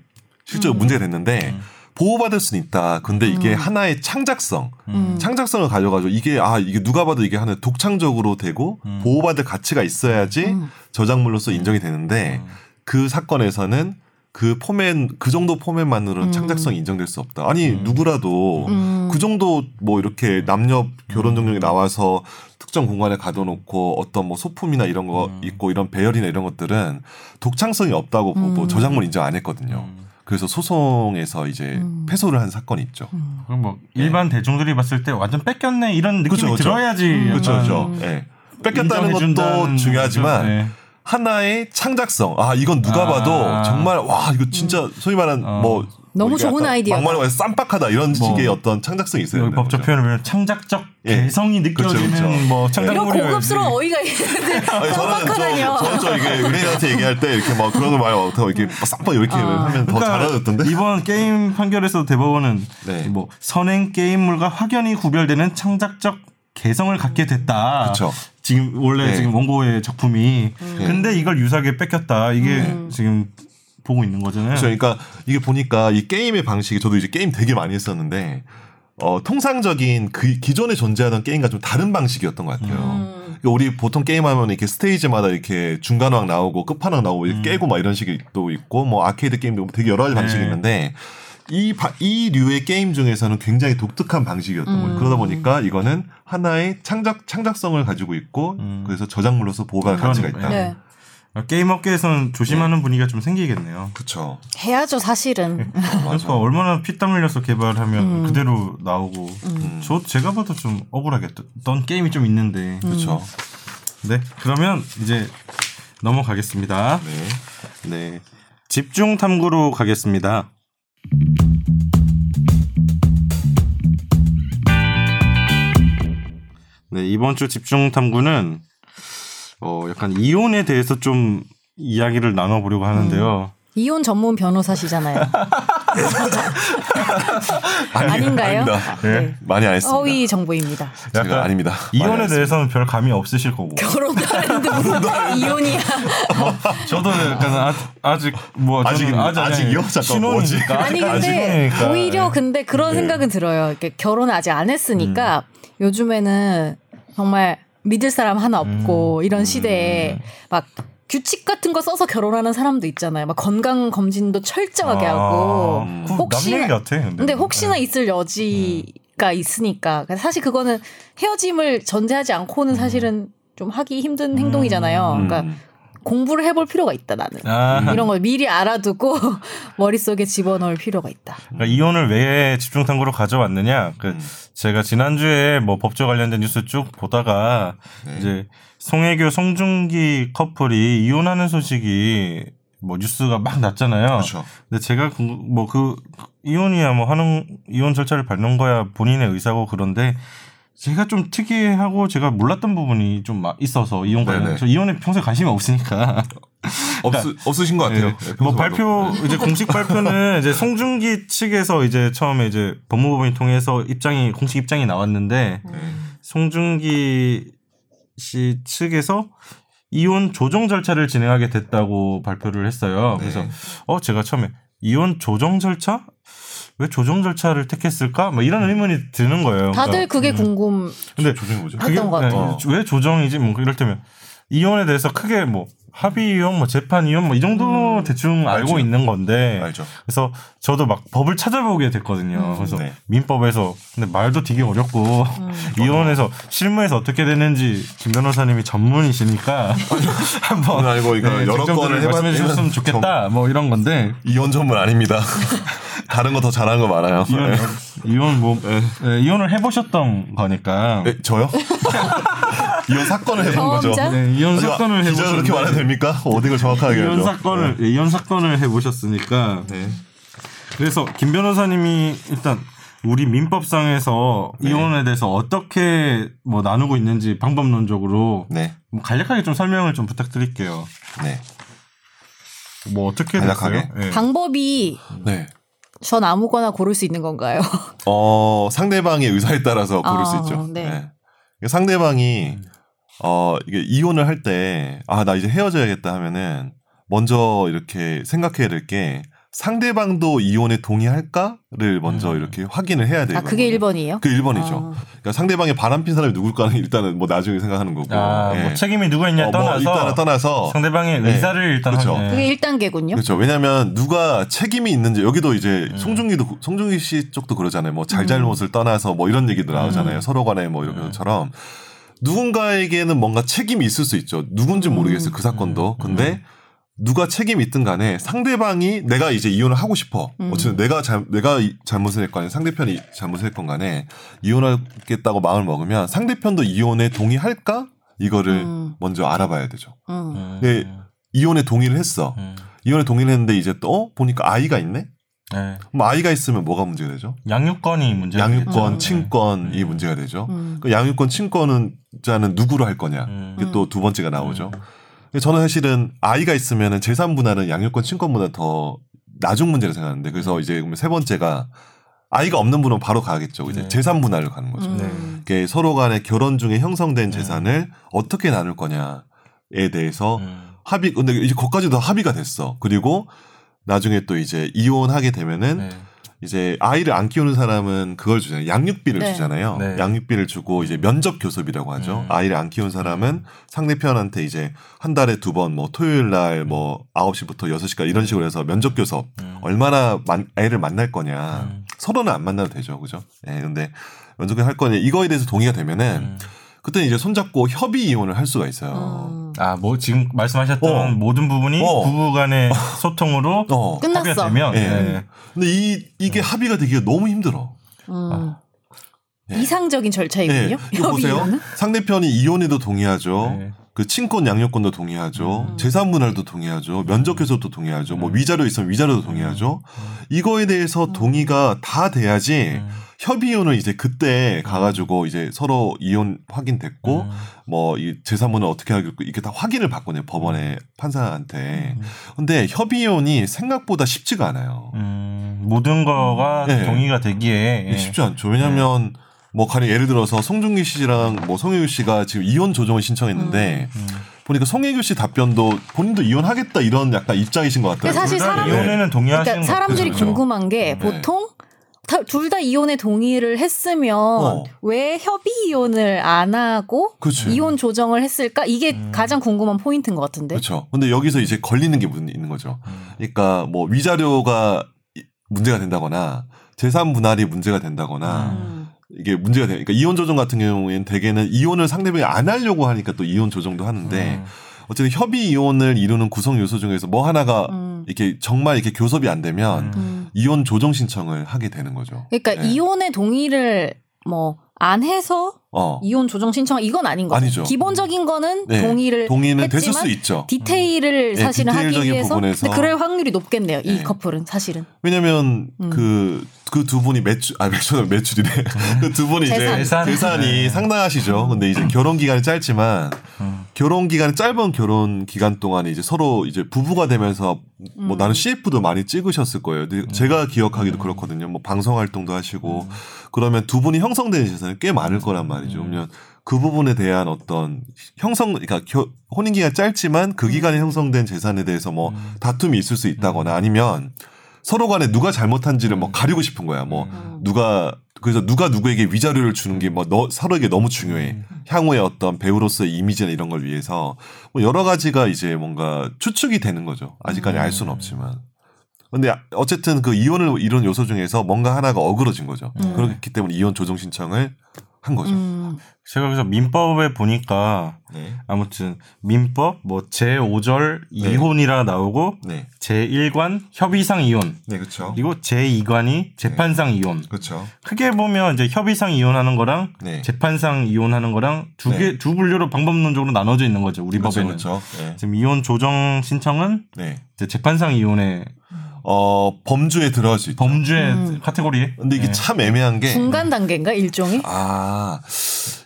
실제로 음. 문제가 됐는데 보호받을 수는 있다. 근데 이게 음. 하나의 창작성, 음. 창작성을 가져가지고 이게 아 이게 누가 봐도 이게 하나의 독창적으로 되고 음. 보호받을 가치가 있어야지 음. 저작물로서 인정이 되는데 음. 그 사건에서는 그 포맷 그 정도 포맷만으로는 음. 창작성이 인정될 수 없다. 아니 음. 누구라도 음. 그 정도 뭐 이렇게 남녀 결혼 정령이 나와서 특정 공간에 가둬놓고 어떤 뭐 소품이나 이런 거 음. 있고 이런 배열이나 이런 것들은 독창성이 없다고 보고 음. 저작물 인정 안 했거든요. 음. 그래서 소송에서 이제 음. 패소를 한 사건이 있죠. 음. 그럼 뭐 일반 대중들이 봤을 때 완전 뺏겼네 이런 느낌이 그쵸, 그쵸. 들어야지. 음. 그렇죠, 그렇죠. 음. 예. 뺏겼다는 것도 중요하지만. 네. 하나의 창작성. 아 이건 누가 아. 봐도 정말 와 이거 진짜 소위 말하는 어. 뭐 너무 좋은 약간 아이디어다. 막말로 해서 쌈박하다 이런 뭐. 식의 어떤 창작성이 된다는 법적 거죠. 표현을 보면 창작적 예. 개성이 느껴지는 그쵸, 그쵸. 뭐 이런 창작물이어야지. 고급스러운 어이가 있는데 아니, 저는. 저, 저는 저 이게 은혜한테 얘기할 때 이렇게 막 그런 거 말고 어떻게 이렇게 쌈박 이렇게 아. 하면 더 잘하던데. 그러니까 이번 게임 판결에서 대법원은 네. 뭐 선행 게임물과 확연히 구별되는 창작적 개성을 갖게 됐다. 그쵸. 지금 원래 네. 지금 원고의 작품이 근데 이걸 유사하게 뺏겼다. 이게 음. 지금 보고 있는 거잖아요. 그렇죠. 그러니까 이게 보니까 이 게임의 방식이 저도 이제 게임 되게 많이 했었는데 어, 통상적인 그 기존에 존재하던 게임과 좀 다른 방식이었던 것 같아요. 음. 그러니까 우리 보통 게임하면 이렇게 스테이지마다 이렇게 중간왕 나오고 끝판왕 나오고 이렇게 깨고 막 이런 식이 또 있고 뭐 아케이드 게임도 되게 여러 가지 방식이 네. 있는데 이, 바- 이 류의 게임 중에서는 굉장히 독특한 방식이었던 음. 거예요. 그러다 보니까 이거는 하나의 창작, 창작성을 가지고 있고 음. 그래서 저작물로서 보호받을 가치가 있다. 네. 게임 업계에서는 조심하는 분위기가 좀 생기겠네요. 그렇죠. 해야죠 사실은. 그러니까 얼마나 피땀 흘려서 개발하면 음. 그대로 나오고 음. 저 제가 봐도 좀 억울하겠던 게임이 좀 있는데 그렇죠. 네 그러면 이제 넘어가겠습니다. 네. 네 집중 탐구로 가겠습니다. 네 이번 주 집중 탐구는 어 약간 이혼에 대해서 좀 이야기를 나눠보려고 하는데요. 이혼 전문 변호사시잖아요. 아닌가요? 아닙니다. 네. 많이 안 했습니다. 허위 정보입니다. 제가 아닙니다. 이혼에. 대해서는 별 감이 없으실 거고. 결혼도 했는데 무슨 이혼이야. 저도 약간 아, 직뭐 저는 아직입니다. 아직 아직이요? 잠깐, 뭐지? 신혼이니까 아니 아직 근데 신혼이니까. 오히려 근데 그런 네. 생각은 들어요. 이렇게 결혼을 아직 안 했으니까 요즘에는 정말 믿을 사람 하나 없고 이런 시대에 막 규칙 같은 거 써서 결혼하는 사람도 있잖아요. 막 건강 검진도 철저하게 하고. 음. 그 혹시나- 같아. 근데, 근데 혹시나 네. 있을 여지가 있으니까 사실 그거는 헤어짐을 전제하지 않고는 사실은 좀 하기 힘든 행동이잖아요. 그러니까 음. 공부를 해볼 필요가 있다 나는. 아, 이런 걸 미리 알아두고 머릿속에 집어넣을 필요가 있다. 그러니까 이혼을 왜 집중 탐구로 가져왔느냐? 그 음. 제가 지난주에 뭐 법조 관련된 뉴스 쭉 보다가 네. 이제 송혜교 송중기 커플이 이혼하는 소식이 뭐 뉴스가 막 났잖아요. 그렇죠. 근데 제가 뭐 그 이혼이야 뭐 하는 이혼 절차를 밟는 거야 본인의 의사고 그런데 제가 좀 특이하고 제가 몰랐던 부분이 좀막 있어서 이혼 관련 네네. 저 이혼에 평소에 관심이 없으니까 없, 없으신 것 같아요. 예. 네, 뭐 발표. 이제 공식 발표는 이제 송중기 측에서 이제 처음에 이제 법무부를 통해서 입장이 공식 입장이 나왔는데 네. 송중기 씨 측에서 이혼 조정 절차를 진행하게 됐다고 발표를 했어요. 그래서 네. 어 제가 처음에 이혼 조정 절차? 왜 조정 절차를 택했을까? 뭐 이런 의문이 드는 거예요. 다들 그러니까, 그게 음. 궁금. 근데 조정이 뭐죠? 하- 했던 것 같아요. 네, 왜 조정이지? 뭐 이럴 때면 이혼에 대해서 크게 뭐 합의 이혼, 뭐 재판 이혼, 뭐이 정도 음. 대충 알고 알죠. 있는 건데. 알죠. 그래서 저도 막 법을 찾아보게 됐거든요. 음. 그래서 네. 민법에서 근데 말도 되게 어렵고 음. 이혼해서 실무에서 어떻게 되는지 김 변호사님이 전문이시니까 한번 아니고 이거 여러 쟁점들을 건을 말씀해 주셨으면 좋겠다. 뭐 이런 건데 이혼 전문 아닙니다. 다른 거 더 잘하는 거 많아요. 이혼 네. 이혼 뭐 예, 이혼을 해보셨던 거니까 네, 저요? 이혼 사건을 해본 거죠. 네, 이혼 사건을 기자 해보셨는데 그렇게 말해도 됩니까? 어디가 정확하게 이혼. 사건을 예, 이혼 사건을 해보셨으니까 네. 그래서 김 변호사님이 일단 우리 민법상에서 네. 이혼에 대해서 어떻게 뭐 나누고 있는지 방법론적으로 네. 뭐 간략하게 좀 설명을 좀 부탁드릴게요. 네. 뭐 어떻게 간략하게? 예. 방법이 네. 전 아무거나 고를 수 있는 건가요? 어, 상대방의 의사에 따라서 고를 아, 수 있죠. 네. 네. 상대방이 어, 이게 이혼을 할 때 아, 나 이제 헤어져야겠다 하면은 먼저 이렇게 생각해야 될 게 상대방도 이혼에 동의할까를 먼저 음. 이렇게 확인을 해야 돼요. 아 그게 1번이에요? 그 1번이죠. 아. 그러니까 상대방의 바람핀 사람이 누굴까는 일단은 뭐 나중에 생각하는 거고. 아, 예. 뭐 책임이 누가 있냐 어, 뭐 떠나서 일단은 떠나서 상대방의 네. 의사를 일단 그렇죠. 예. 그게 1단계군요. 그렇죠. 왜냐하면 누가 책임이 있는지 여기도 이제 음. 송중기도 송중기 씨 쪽도 그러잖아요. 뭐 잘잘못을 떠나서 뭐 이런 얘기도 나오잖아요. 음. 서로 간에 뭐 이런 것처럼 누군가에게는 뭔가 책임이 있을 수 있죠. 누군지 음. 모르겠어요. 그 사건도. 음. 근데 누가 책임이 있든 간에 상대방이 내가 이제 이혼을 하고 싶어. 음. 어쨌든 내가 잘, 내가 이- 잘못을 했건 아니면 상대편이 잘못을 했건 간에 이혼하겠다고 마음을 먹으면 상대편도 이혼에 동의할까? 이거를 음. 먼저 알아봐야 되죠. 음. 음. 네. 이혼에 동의를 했어. 음. 이혼에 동의를 했는데 이제 또 어? 보니까 아이가 있네? 네. 그럼 아이가 있으면 뭐가 문제가 되죠? 양육권이 문제가 양육권, 되겠죠. 친권이 음. 문제가 되죠. 음. 그 양육권, 친권은 자는 누구로 할 거냐? 음. 이게 또 두 번째가 나오죠. 근데 저는 사실은 아이가 있으면은 재산 분할은 양육권, 친권보다 더 나중 문제를 생각하는데 그래서 이제 그러면 세 번째가 아이가 없는 분은 바로 가겠죠. 이제 네. 재산 분할을 가는 거죠. 음. 네. 서로 간에 결혼 중에 형성된 재산을 어떻게 나눌 거냐에 대해서 음. 합의 근데 이제 거기까지도 합의가 됐어. 그리고 나중에 또 이제 이혼하게 되면은 네. 이제 아이를 안 키우는 사람은 그걸 주잖아요. 양육비를 네. 주잖아요. 네. 양육비를 주고 이제 면접 교섭이라고 하죠. 음. 아이를 안 키운 사람은 상대편한테 이제 한 달에 두 번 뭐 토요일 날뭐 9시부터 6시까지 이런 식으로 해서 면접 교섭 음. 얼마나 만, 애를 만날 거냐. 음. 서로는 안 만나도 되죠. 그죠? 예. 근데 면접 교섭 할 거냐. 이거에 대해서 동의가 되면은 음. 그때 이제 손잡고 협의 이혼을 할 수가 있어요. 음. 아, 뭐 지금 말씀하셨던 어. 모든 부분이 어. 부부 간의 소통으로 어. 끝났어. 합의가 되면 예. 네. 근데 이 이게 합의가 되기가 너무 힘들어. 음. 예. 이상적인 절차이군요. 네, 이거 보세요. 상대편이 이혼에도 동의하죠. 네. 그 친권 양육권도 동의하죠. 음. 재산 분할도 동의하죠. 면접 교섭도 동의하죠. 뭐 음. 위자료 있으면 위자료도 동의하죠. 이거에 대해서 동의가 다 돼야지 음. 협의혼을 이제 그때 가가지고 이제 서로 이혼 확인됐고 음. 뭐이 재산분을 어떻게 하겠고 이게 다 확인을 받거든요 법원의 판사한테. 음. 근데 협의혼이 생각보다 쉽지가 않아요. 음, 모든 거가 네. 동의가 되기에 이게 쉽지 않죠. 왜냐하면 뭐 가령 예를 들어서 송중기 씨랑 뭐 송혜교 씨가 지금 이혼 조정을 신청했는데 음. 보니까 송혜교 씨 답변도 본인도 이혼하겠다 이런 약간 입장이신 것 같아요. 근데 사실 둘다 사람은- 이혼에는 동의하시는 그러니까 사람들이 그죠. 궁금한 게 네. 보통 둘 다 이혼에 동의를 했으면 어. 왜 협의 이혼을 안 하고 그치. 이혼 조정을 했을까? 이게 음. 가장 궁금한 포인트인 것 같은데. 그렇죠. 근데 여기서 이제 걸리는 게 문- 있는 거죠. 음. 그러니까 뭐 위자료가 이- 문제가 된다거나 재산 분할이 문제가 된다거나 음. 이게 문제가 돼. 그러니까 이혼 조정 같은 경우에는 대개는 이혼을 상대방이 안 하려고 하니까 또 이혼 조정도 하는데 음. 어쨌든 협의 이혼을 이루는 구성 요소 중에서 뭐 하나가 음. 이렇게 정말 이렇게 교섭이 안 되면 음. 음. 이혼 조정 신청을 하게 되는 거죠. 그러니까 네. 이혼의 동의를 뭐 안 해서 어. 이혼 조정 신청 이건 아닌 거죠. 아니죠. 기본적인 거는 네. 동의를 동의는 됐을 했지만 수 있죠. 디테일을 네, 사실은 하기 디테일적인 위해서 부분에서. 근데 그럴 확률이 높겠네요. 이 네. 커플은 사실은. 왜냐면 음. 그그 두 분이 매출 아 매출 매출이래. 그두 분이 이제 재산. 재산. 재산이 네. 상당하시죠. 근데 이제 결혼 기간이 짧지만 음. 결혼 기간이 짧은 결혼 기간 동안에 이제 서로 이제 부부가 되면서 뭐 음. 나는 CF도 많이 찍으셨을 거예요. 제가 기억하기도 그렇거든요. 뭐 방송 활동도 하시고 그러면 두 분이 형성되는 재산이 꽤 많을 거란 말이 죠. 그러면 그 부분에 대한 어떤 형성, 그러니까 겨- 혼인 기간 짧지만 그 기간에 형성된 재산에 대해서 뭐 다툼이 있을 수 있다거나 아니면 서로 간에 누가 잘못한지를 뭐 가리고 싶은 거야. 뭐 음. 누가 그래서 누가 누구에게 위자료를 주는 게뭐너 서로에게 너무 중요해. 향후의 어떤 배우로서의 이미지나 이런 걸 위해서 뭐 여러 가지가 이제 뭔가 추측이 되는 거죠. 아직까지 알 수는 없지만. 근데 어쨌든 그 이혼을 이룬 요소 중에서 뭔가 하나가 어그러진 거죠. 음. 그렇기 때문에 이혼 조정 신청을 한 거죠. 음. 제가 그래서 민법에 보니까 네. 아무튼 민법 뭐 제5절 네. 이혼이라 나오고 네. 제1관 협의상 이혼 네, 그렇죠. 그리고 제2관이 재판상 이혼 그렇죠. 크게 보면 이제 협의상 이혼하는 거랑 네. 재판상 이혼하는 거랑 두 개 두 분류로 방법론적으로 나눠져 있는 거죠 우리 그렇죠. 법에는 그렇죠. 네. 지금 이혼 조정 신청은 네. 이제 재판상 이혼의 어, 범주에 들어갈 수 있죠. 범죄 음. 카테고리에 근데 이게 네. 참 애매한 게 중간 단계인가 일종의? 아,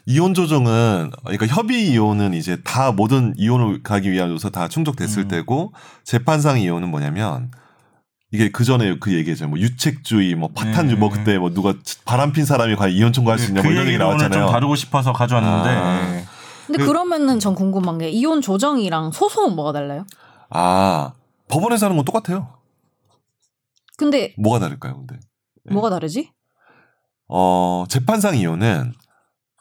이혼 조정은 그러니까 협의 이혼은 이제 다 모든 이혼을 가기 위한 요소 다 충족됐을 음. 때고 재판상 이혼은 뭐냐면 이게 그 전에 그 얘기죠. 뭐 유책주의, 뭐 파탄주, 네. 뭐 그때 뭐 누가 바람핀 사람이 과연 이혼 청구할 수 있냐 뭐 그 이런 얘기 나왔잖아요. 좀 다루고 싶어서 가져왔는데 아. 예. 근데 그- 그러면은 전 궁금한 게 이혼 조정이랑 소송은 뭐가 달라요? 아, 법원에서 하는 건 똑같아요. 근데 뭐가 다를까요, 근데? 네. 뭐가 다르지? 어, 재판상 이혼은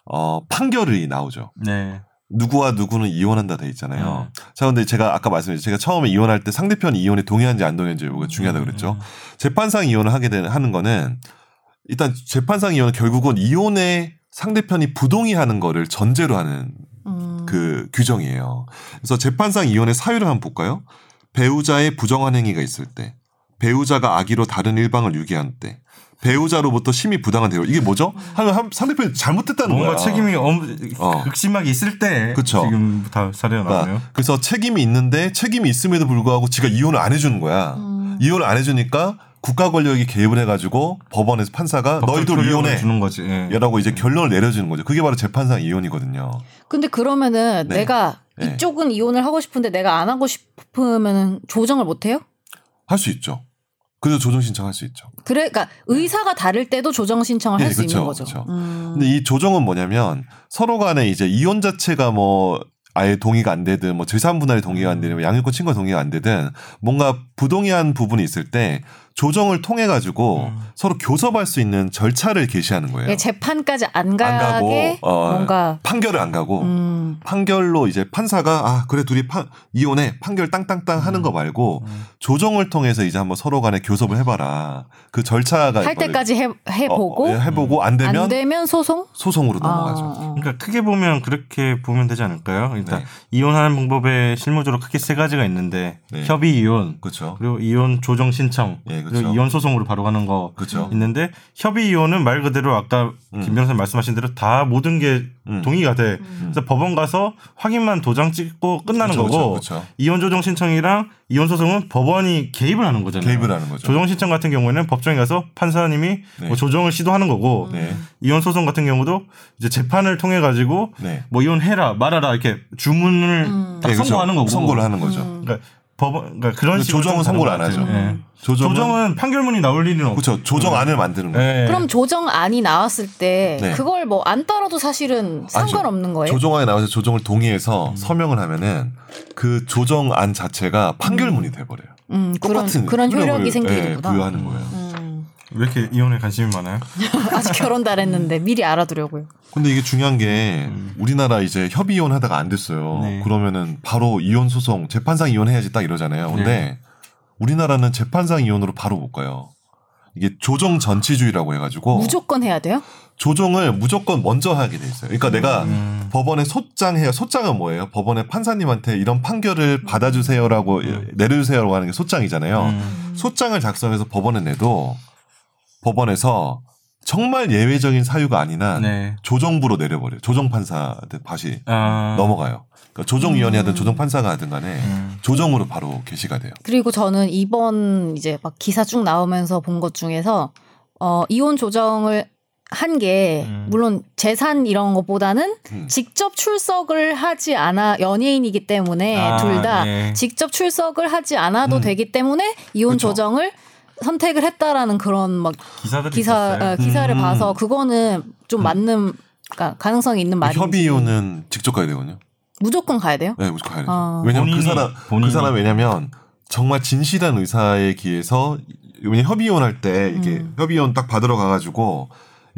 어, 판결이 나오죠. 네. 누구와 누구는 이혼한다 돼 있잖아요. 음. 자, 근데 제가 아까 말씀드렸죠. 제가 처음에 이혼할 때 상대편이 이혼에 동의한지 안 동의한지 이거 중요하다 그랬죠. 음. 재판상 이혼을 하게 되는 하는 거는 일단 재판상 이혼은 결국은 이혼에 상대편이 부동의하는 거를 전제로 하는 음. 그 규정이에요. 그래서 재판상 이혼의 사유를 한번 볼까요? 배우자의 부정한 행위가 있을 때, 배우자가 악의로 다른 일방을 유기한 때, 배우자로부터 심히 부당한 대우. 이게 뭐죠? 하면 한- 상대편이 잘못했다는 뭔가 거야. 책임이 엄, 어. 극심하게 있을 때 그쵸. 지금 다 사례가 나오네요. 그러니까 그래서 책임이 있는데 책임이 있음에도 불구하고 지가 이혼을 안 해주는 거야. 음. 이혼을 안 해주니까 국가 권력이 개입을 해가지고 법원에서 판사가 너희들 이혼해. 주는 거지. 예. 라고 이제 결론을 내려주는 거죠. 그게 바로 재판상 이혼이거든요. 근데 그러면은 네. 내가 네. 이쪽은 이혼을 하고 싶은데 내가 안 하고 싶으면은 조정을 못 해요? 할 수 있죠. 그래서 조정 신청할 수 있죠. 그래, 그러니까 의사가 다를 때도 조정 신청을 할 네, 수 그쵸, 있는 거죠. 그쵸. 음. 근데 이 조정은 뭐냐면 서로 간에 이제 이혼 자체가 뭐 아예 동의가 안 되든 뭐 재산 분할이 동의가 안 되든 뭐 양육권 친구가 동의가 안 되든 뭔가 부동의한 부분이 있을 때 조정을 통해 가지고 음. 서로 교섭할 수 있는 절차를 게시하는 거예요. 예, 재판까지 안안 가게 가고 어, 뭔가 판결을 안 가고 음. 판결로 이제 판사가 아 그래 둘이 판, 이혼해 판결 땅땅땅 하는 거 말고 음. 조정을 통해서 이제 한번 서로 간에 교섭을 해봐라 그 절차가 할 때까지 해, 해보고 어, 예, 해보고 안 되면 안 되면 소송? 소송으로 넘어가죠. 아, 어. 그러니까 크게 보면 그렇게 보면 되지 않을까요? 일단 네. 이혼하는 방법에 실무적으로 크게 세 가지가 있는데 네. 협의 이혼 그렇죠. 그리고 이혼 조정 신청 예, 그렇죠. 이혼 소송으로 바로 가는 거 그렇죠. 있는데 협의 이혼은 말 그대로 아까 음. 김 변호사님 말씀하신 대로 다 모든 게 음. 동의가 돼. 그래서 법원 가서 확인만 도장 찍고 끝나는 그렇죠, 거고 그렇죠, 그렇죠. 이혼 조정 신청이랑 이혼 소송은 법원이 개입을 하는 거잖아요. 개입을 하는 거죠. 조정 신청 같은 경우에는 법정에 가서 판사님이 네. 뭐 조정을 시도하는 거고 네. 이혼 소송 같은 경우도 이제 재판을 통해 가지고 네. 뭐 이혼해라 말아라 이렇게 주문을 음. 딱 네, 그렇죠. 선고하는 거고 선고를 하는 거죠. 음. 그러니까 법원 그러니까 그런 식으로 조정은 좀 선고를 안것 하죠. 음. 예. 조정은, 조정은 판결문이 나올 일은 없고 그렇죠. 조정안을 만드는 거예요. 예. 그럼 조정안이 나왔을 때 네. 그걸 뭐 안 따라도 사실은 상관없는 거예요? 조정안에 나와서 조정을 동의해서 서명을 하면은 그 조정안 자체가 판결문이 돼 버려요. 음, 그런 똑같은 그런 효력을, 효력이 예, 생기는구나. 부여하는 거예요. 음. 왜 이렇게 이혼에 관심이 많아요? 아직 결혼도 안 했는데 미리 알아두려고요. 근데 이게 중요한 게 우리나라 이제 협의 이혼 하다가 안 됐어요. 네. 그러면은 바로 이혼 소송 재판상 이혼해야지 딱 이러잖아요. 근데 네. 우리나라는 재판상 이혼으로 바로 못 가요. 이게 조정 전치주의라고 해가지고 무조건 해야 돼요? 조정을 무조건 먼저 하게 돼 있어요. 그러니까 내가 음. 법원에 소장해요. 소장은 뭐예요? 법원에 판사님한테 이런 판결을 받아주세요라고 내려주세요라고 하는 게 소장이잖아요. 음. 소장을 작성해서 법원에 내도 법원에서 정말 예외적인 사유가 아닌 한 네. 조정부로 내려버려요. 조정 판사한테 다시 아. 넘어가요. 그러니까 조정위원이 하든 음. 조정 판사가 하든 간에 음. 조정으로 바로 게시가 돼요. 그리고 저는 이번 이제 막 기사 쭉 나오면서 본 것 중에서 어 이혼 조정을 한게 음. 물론 재산 이런 것보다는 음. 직접 출석을 하지 않아 연예인이기 때문에 아, 둘다 예. 직접 출석을 하지 않아도 음. 되기 때문에 이혼 그쵸. 조정을 선택을 했다라는 그런 막 기사들이 기사 있었어요. 어, 기사를 음. 봐서 그거는 좀 맞는 그러니까 가능성이 있는 말인지 협의 이혼은 직접 가야 되거든요. 무조건 가야 돼요? 네, 무조건 가야 돼요. 아. 왜냐면 그 본인이- 사람 본인이. 그 사람 왜냐면 정말 진실한 의사에 기해서 왜냐 협의 이혼할 때 이게 음. 협의 이혼 딱 받으러 가가지고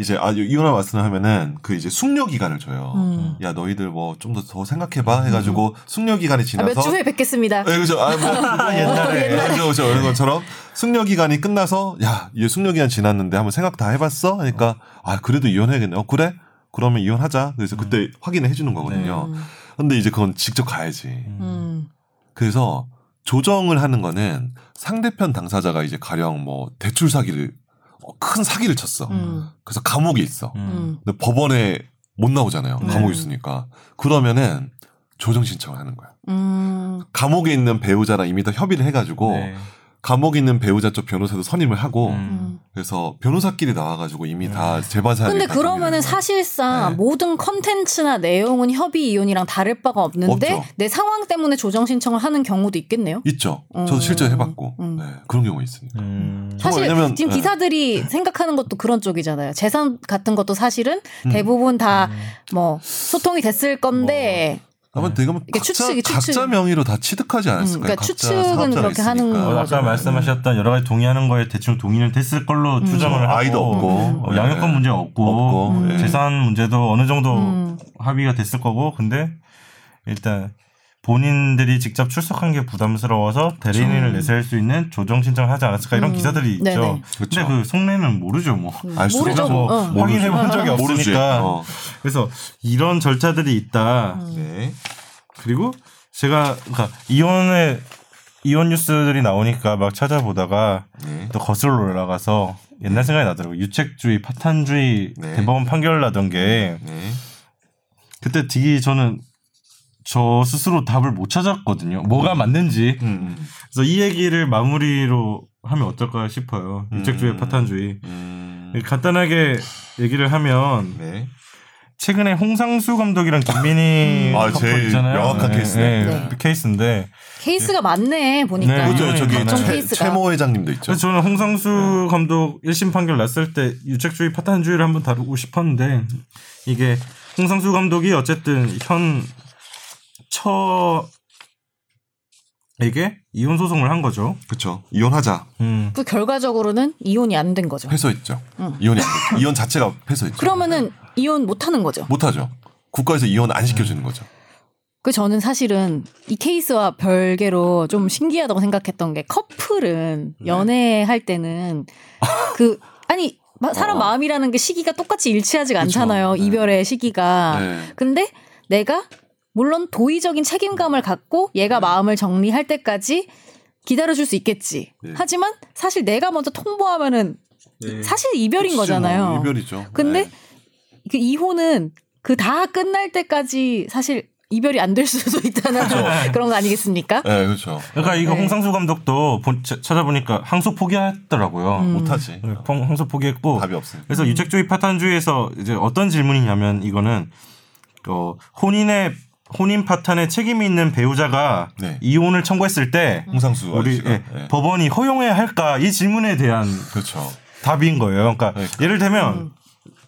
이제 아 이혼을 왔으면 하면은 그 이제 숙려 기간을 줘요. 음. 야 너희들 뭐 좀 더 더 생각해봐 해가지고 숙려 기간이 아, 지나서 몇주 후에 뵙겠습니다. 네, 그죠. 아, 뭐, 옛날에. 그죠. 이런 것처럼 숙려 기간이 끝나서 야, 얘 숙려 기간 지났는데 한번 생각 다 해봤어? 하니까 아, 그래도 이혼해야겠네. 어, 그래? 그러면 이혼하자. 그래서 그때 확인을 해주는 거거든요. 음. 근데 이제 그건 직접 가야지. 음. 그래서 조정을 하는 거는 상대편 당사자가 이제 가령 뭐 대출 사기를 어, 큰 사기를 쳤어. 음. 그래서 감옥에 있어. 음. 음. 근데 법원에 못 나오잖아요. 네. 감옥에 있으니까. 그러면은 조정 신청을 하는 거야. 음. 감옥에 있는 배우자랑 이미 다 협의를 해가지고 네. 감옥에 있는 배우자 쪽 변호사도 선임을 하고 음. 음. 그래서 변호사끼리 나와가지고 이미 다 재반 사항. 근데 그러면은 사실상 네. 모든 컨텐츠나 내용은 협의 이혼이랑 다를 바가 없는데 없죠. 내 상황 때문에 조정 신청을 하는 경우도 있겠네요. 있죠. 음. 저도 실제 해봤고 음. 네, 그런 경우 있습니다. 음. 사실 왜냐면- 지금 네. 기사들이 생각하는 것도 그런 쪽이잖아요. 재산 같은 것도 사실은 음. 대부분 다 뭐 소통이 됐을 건데 아마 대금 이게 각자, 추측이 추측. 각자 명의로 다 취득하지 않았을까요? 그러니까 각자 추측은 그렇게 하는 있으니까. 거죠. 어, 아까 말씀하셨던 여러 가지 동의하는 거에 대충 동의는 됐을 걸로 추정을 하고 아이도 없고 어, 양육권 네. 문제 없고, 없고, 음. 예. 재산 문제도 어느 정도 음. 합의가 됐을 거고 근데 일단 본인들이 직접 출석한 게 부담스러워서 대리인을 내세울 수 있는 조정 신청을 하지 않았을까 이런 음. 기사들이 있죠. 네네. 그쵸. 근데 그 속내는 모르죠 뭐. 알 수가 모르죠. 없죠. 뭐 어. 확인해 본 적이 모르지. 없으니까. 어. 그래서 이런 절차들이 있다. 음. 네. 그리고 제가 그러니까 이혼의 이혼 뉴스들이 나오니까 막 찾아보다가 네. 또 거슬러 올라가서 옛날 생각이 나더라고. 요 유책주의, 파탄주의 네. 대법원 판결 나던 게 네. 그때 되게 저는 저 스스로 답을 못 찾았거든요. 뭐가 맞는지. 음, 음. 그래서 이 얘기를 마무리로 하면 어떨까 싶어요. 유책주의, 음. 파탄주의. 음. 간단하게 얘기를 하면 네. 최근에 홍상수 감독이랑 김민희 아, 커플 제일 있잖아요. 명확한 네, 케이스 네. 네, 그 케이스인데 케이스가 많네 보니까. 네, 그죠. 저기 각종 최, 케이스가. 최모 회장님도 있죠. 저는 홍상수 감독 1심 판결 났을 때 유책주의 파탄주의를 한번 다루고 싶었는데 이게 홍상수 감독이 어쨌든 현 처에게 이혼 소송을 한 거죠. 그렇죠. 이혼하자. 음. 그 결과적으로는 이혼이 안 된 거죠. 패소했죠. 응. 이혼이. 이혼 자체가 패소했죠. 그러면은 이혼 못 하는 거죠. 못 하죠. 국가에서 이혼 안 시켜주는 거죠. 그 저는 사실은 이 케이스와 별개로 좀 신기하다고 생각했던 게 커플은 네. 연애할 때는 그 아니 마- 사람 어. 마음이라는 게 시기가 똑같이 일치하지가. 않잖아요. 네. 이별의 시기가. 네. 근데 내가 물론 도의적인 책임감을 갖고 얘가 마음을 정리할 때까지 기다려줄 수 있겠지. 네. 하지만 사실 내가 먼저 통보하면은 사실 이별인 그치, 거잖아요. 뭐 이별이죠. 근데 네. 그 이혼은 그 다 끝날 때까지 사실 이별이 안 될 수도 있다는 그런 거 아니겠습니까? 네, 그렇죠. 그러니까 이거 네. 홍상수 감독도 본- 차- 찾아보니까 항소 포기했더라고요. 음. 못하지. 네, 펑- 항소 포기했고 답이 없어요. 그래서 유책주의 파탄주의에서 이제 어떤 질문이냐면 이거는 어, 혼인의 혼인 파탄에 책임이 있는 배우자가 네. 이혼을 청구했을 때 홍상수 우리. 예, 네. 법원이 허용해야 할까 이 질문에 대한 그렇죠. 답인 거예요. 그러니까 네. 예를 들면 음.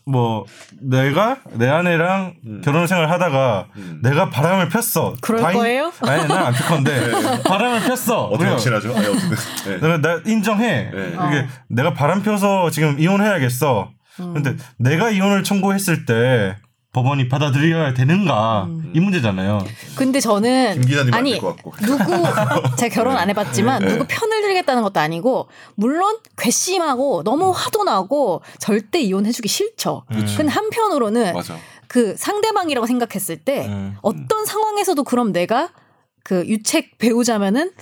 뭐 내가 내 아내랑 결혼 생활 하다가 음. 내가 바람을 폈어. 그럴 다행- 거예요? 아니 난안 폈 건데 바람을 폈어. 어떻게? 아니, 어떻게? 네. 내가 나 인정해. 네. 이게 내가 바람 펴서 지금 이혼해야겠어. 음. 근데 내가 이혼을 청구했을 때 법원이 받아들여야 되는가 이 문제잖아요. 근데 저는 김 기자님 아니. 누구 제가 결혼 안 해봤지만 네. 누구 편을 들겠다는 것도 아니고 물론 괘씸하고 너무 화도 나고 절대 이혼해주기 싫죠. 근데 한편으로는 맞아. 그 상대방이라고 생각했을 때 음. 어떤 상황에서도 그럼 내가 그 유책 배우자면은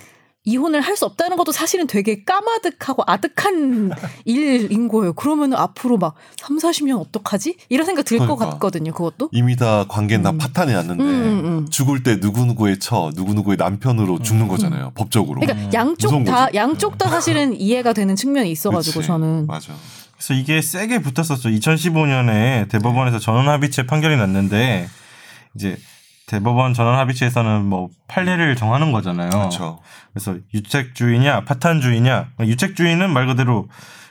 이혼을 할 수 없다는 것도 사실은 되게 까마득하고 아득한 일인 거예요. 그러면 앞으로 막 3, 40년 어떡하지? 이런 생각 들것 그러니까. 같거든요. 그것도. 이미 다 관계는 다 파탄이 났는데 음, 음, 음. 죽을 때 누구 누구의 처, 누구 누구의 남편으로 죽는 거잖아요. 법적으로. 그러니까 양쪽 다 거지. 양쪽 다 사실은 이해가 되는 측면이 있어 가지고 그치. 저는 맞아. 그래서 이게 세게 붙었었죠. 2015년에 대법원에서 전원 합의체 판결이 났는데 이제 대법원 전원 합의체에서는 뭐 판례를 정하는 거잖아요. 그렇죠. 그래서 유책 주의냐 파탄 주의냐 유책 주의는 말 그대로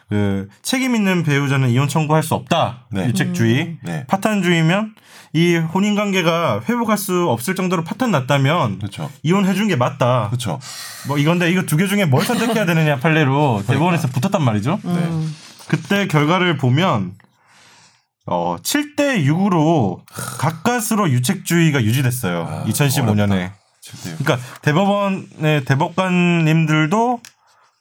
그 책임 있는 배우자는 이혼 청구할 수 없다. 네. 유책 주의. 네. 파탄 주의면 이 혼인 관계가 회복할 수 없을 정도로 파탄 났다면 그렇죠. 이혼해 준 게 맞다. 그렇죠. 뭐 이건데 이거 두 개 중에 뭘 선택해야 되느냐 판례로 대법원에서 붙었단 말이죠. 음. 그때 결과를 보면 어 7대 6으로 가까스로 유책주의가 유지됐어요. 아, 2015년에. 어렵다. 절대. 그러니까 대법원의 대법관님들도